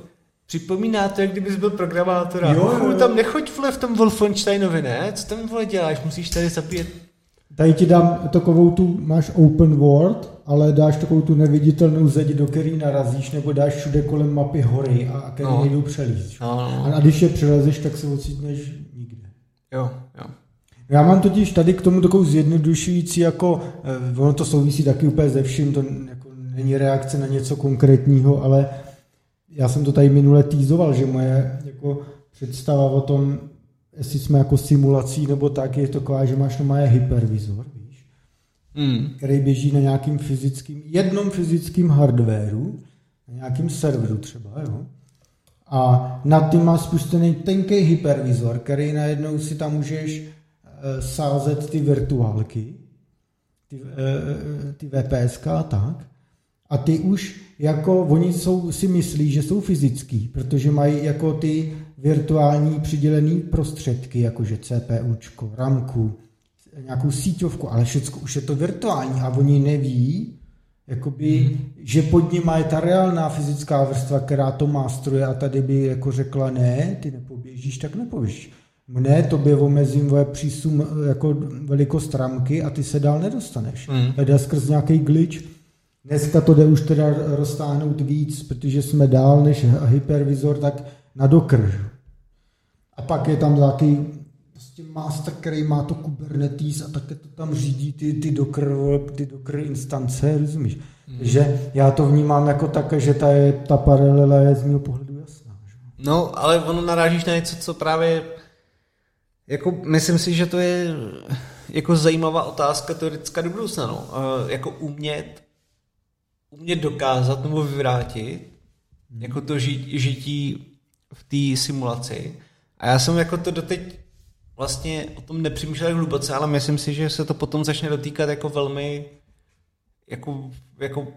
připomíná to, jak kdybys byl programátor. Jo, jo, jo. tam nechoď vle v tom Wolfensteinovi, ne? Co tam vole děláš? Musíš tady zabíjet Tady ti dám takovou tu, máš open world, ale dáš takovou tu neviditelnou zeď, do který narazíš, nebo dáš všude kolem mapy hory a který no. nejdu přelíst. No, no. A když je přelezeš, tak se ocitneš nikde. Jo, jo. Já mám totiž tady k tomu takovou zjednodušující, jako eh, ono to souvisí taky úplně ze vším, to jako není reakce na něco konkrétního, ale já jsem to tady minule týzoval, že moje jako představa o tom, jestli jsme jako simulací nebo tak, je to taková, že máš na hypervizor, víš, mm. který běží na nějakým fyzickým, jednom fyzickým hardwareu, na nějakým serveru třeba, jo. A nad tím má spuštěný tenký hypervizor, který najednou si tam můžeš Eh, sázet ty virtuálky, ty, eh, ty VPSK a tak. A ty už jako, oni jsou, si myslí, že jsou fyzický, protože mají jako ty virtuální přidělené prostředky, jakože CPUčko, RAMku, nějakou síťovku, ale všechno už je to virtuální a oni neví, jakoby, hmm. že pod ním je ta reálná fyzická vrstva, která to mástruje a tady by jako řekla ne, ty nepoběžíš, tak nepoběžíš. Ne, tobě omezím voje přísum jako velikost ramky a ty se dál nedostaneš. Mm. Jde skrz nějaký glitch. Dneska to jde už teda roztáhnout víc, protože jsme dál než hypervizor, tak na dokr. A pak je tam nějaký prostě master, který má to Kubernetes a také to tam řídí ty, ty Docker, ty Docker instance, rozumíš? Mm. Že já to vnímám jako tak, že ta, je, ta paralela je z mého pohledu jasná. Že? No, ale ono narážíš na něco, co právě jako, myslím si, že to je jako zajímavá otázka teoretická do budoucna. No. Uh, jako umět, umět dokázat nebo vyvrátit hmm. jako to ži, žití v té simulaci. A já jsem jako to doteď vlastně o tom nepřemýšlel hluboce, ale myslím si, že se to potom začne dotýkat jako velmi jako, jako,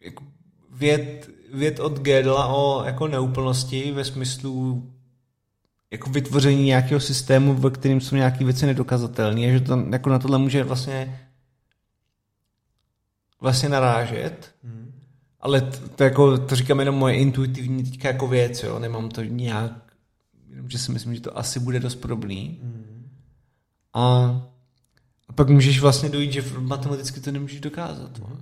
jako věd, věd od Gödela o jako neúplnosti ve smyslu jako vytvoření nějakého systému, ve kterým jsou nějaké věci nedokazatelné a že to jako na tohle může vlastně vlastně narážet. Hmm. Ale to, to, jako, to říkám jenom moje intuitivní teďka jako věc, jo, nemám to nějak, jenom že si myslím, že to asi bude dost podobný. Hmm. A, a pak můžeš vlastně dojít, že matematicky to nemůžeš dokázat. Hmm.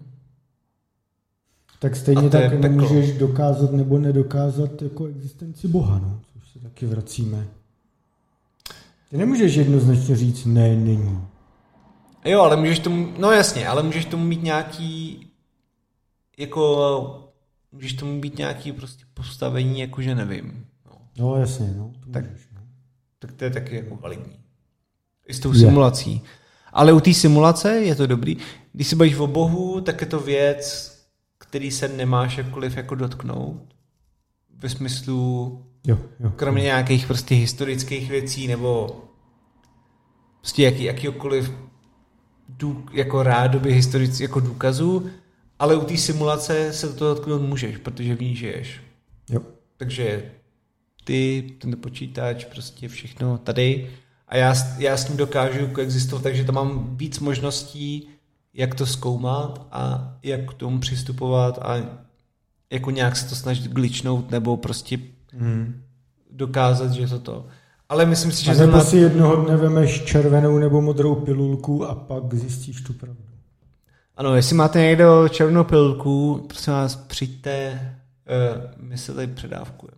Tak stejně tak nemůžeš dokázat nebo nedokázat jako existenci Boha. No se taky vracíme. Ty nemůžeš jednoznačně říct, ne, není. Jo, ale můžeš tomu, no jasně, ale můžeš tomu mít nějaký, jako, můžeš tomu být nějaký prostě postavení, jakože nevím. No, no jasně, no. Tak, můžeš, no. tak to je taky jako validní. I s tou simulací. Je. Ale u té simulace je to dobrý. Když se bavíš o Bohu, tak je to věc, který se nemáš jakkoliv jako dotknout. Ve smyslu, Jo, jo. Kromě nějakých prostě historických věcí nebo prostě jaký, jakýkoliv dů, jako rádoby historický jako důkazů, ale u té simulace se do toho dotknout můžeš, protože víš, že ješ. Jo. Takže ty, ten počítač, prostě všechno tady a já, já s ním dokážu koexistovat, takže tam mám víc možností, jak to zkoumat a jak k tomu přistupovat a jako nějak se to snažit glitchnout nebo prostě Hmm. dokázat, že to to. Ale myslím si, že A nebo zrovna- si jednoho dne vemeš červenou nebo modrou pilulku a pak zjistíš tu pravdu. Ano, jestli máte někdo červenou pilku, prosím vás, přijďte, uh, my se tady předávkujeme.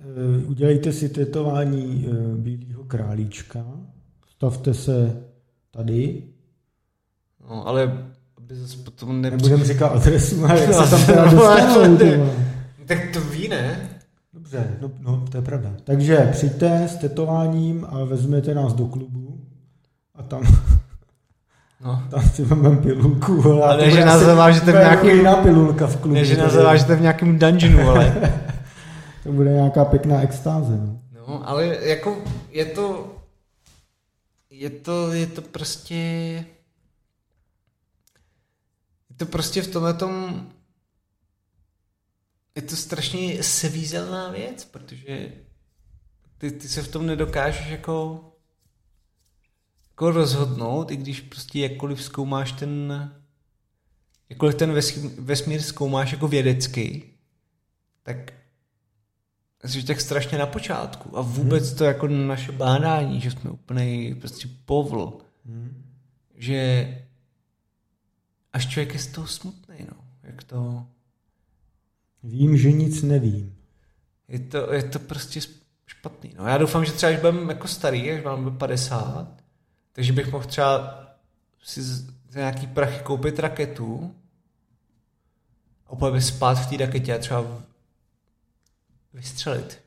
Eh, Udělejte si tetování eh, bílého králíčka, stavte se tady, No, ale aby zase potom nepři... nebudem říkat adresu, ale jak No, se tam teda no, dostanou. Tak to ví, ne? Dobře, no, no, to je pravda. Takže přijďte s tetováním a vezměte nás do klubu a tam, No. tam si vezmeme pilulku. vole, a A to ne, že nás zavážete v jako nějakým- jiná pilulka v klubu. Ne, že nás zavážete v nějakém dungeonu, ale... To bude nějaká pěkná extáze. No. No, ale jako je to... Je to, je to prostě... Je to prostě v tomhle tom... Je to strašně svízelná věc, protože ty, ty se v tom nedokážeš jako, jako rozhodnout, i když prostě jakkoliv zkoumáš ten jakkoliv ten vesmír, zkoumáš jako vědecky, tak jsi tak strašně na počátku a vůbec to jako naše bádání, že jsme úplně prostě povl, že až člověk je z toho smutný, no. Jak to, Vím, že nic nevím. je to, je to prostě špatný. No. Já doufám, že třeba, až budeme jako starý, až mám 50, takže bych mohl třeba si za nějaký prachy koupit raketu a úplně spát v té raketě a třeba vystřelit.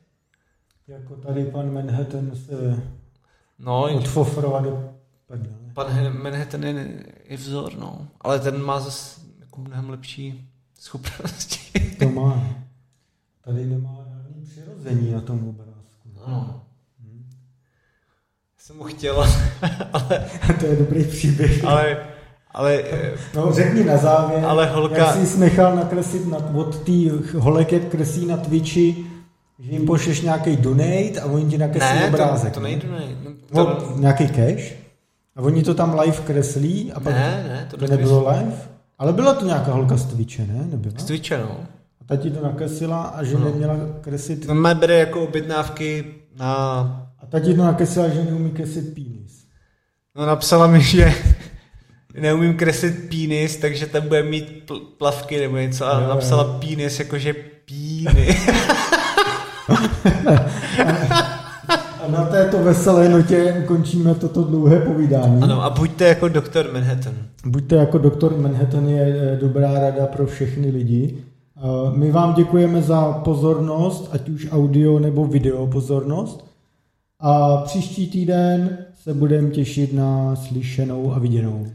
Jako tady pan Manhattan se No, odfofrovat do prdele. pan Manhattan je, je vzor, no. Ale ten má zase jako mnohem lepší schopnosti. To má. Tady nemá žádný přirození na tom obrázku. No. Jsem mu chtěl, ale, to je dobrý příběh. ale, ale No řekni na závěr, Ale holka- jak jsi nechal nakreslit na, od té holek, jak kreslí na Twitchi, že jim pošleš nějaký donate a oni ti nakreslí ne, obrázek. to, to nejde, ne. No, No, to, nějaký cash a oni to tam live kreslí a pak ne, ne, to, to nebylo live. Ale byla to nějaká holka z Twitche, ne? Nebyla? Z Twitche, no. A ta ti to nakreslila a že No. neměla kreslit. To má bere jako objednávky na... Ta ti to nakreslila, že neumí kreslit penis. No napsala mi, že neumím kreslit penis, takže tam bude mít pl- plavky nebo něco a napsala penis jakože píny. A na této veselé notě ukončíme toto dlouhé povídání. ano, a buďte jako doktor Manhattan. Buďte jako doktor Manhattan je eh, dobrá rada pro všechny lidi. Eh, My vám děkujeme za pozornost, ať už audio nebo video pozornost. A příští týden se budeme těšit na slyšenou a viděnou.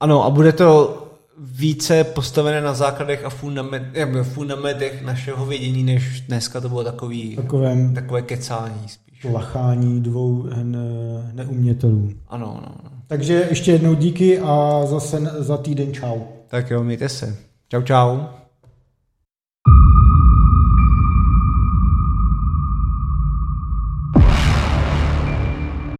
Ano, a bude to více postavené na základech a fundament, fundamentech našeho vědění, než dneska to bylo takový, Takovém takové kecání spíš. lachání dvou ne- neumětelů. Ano, ano, ano. Takže ještě jednou díky a zase za týden čau. Tak jo, mějte se. Čau, čau.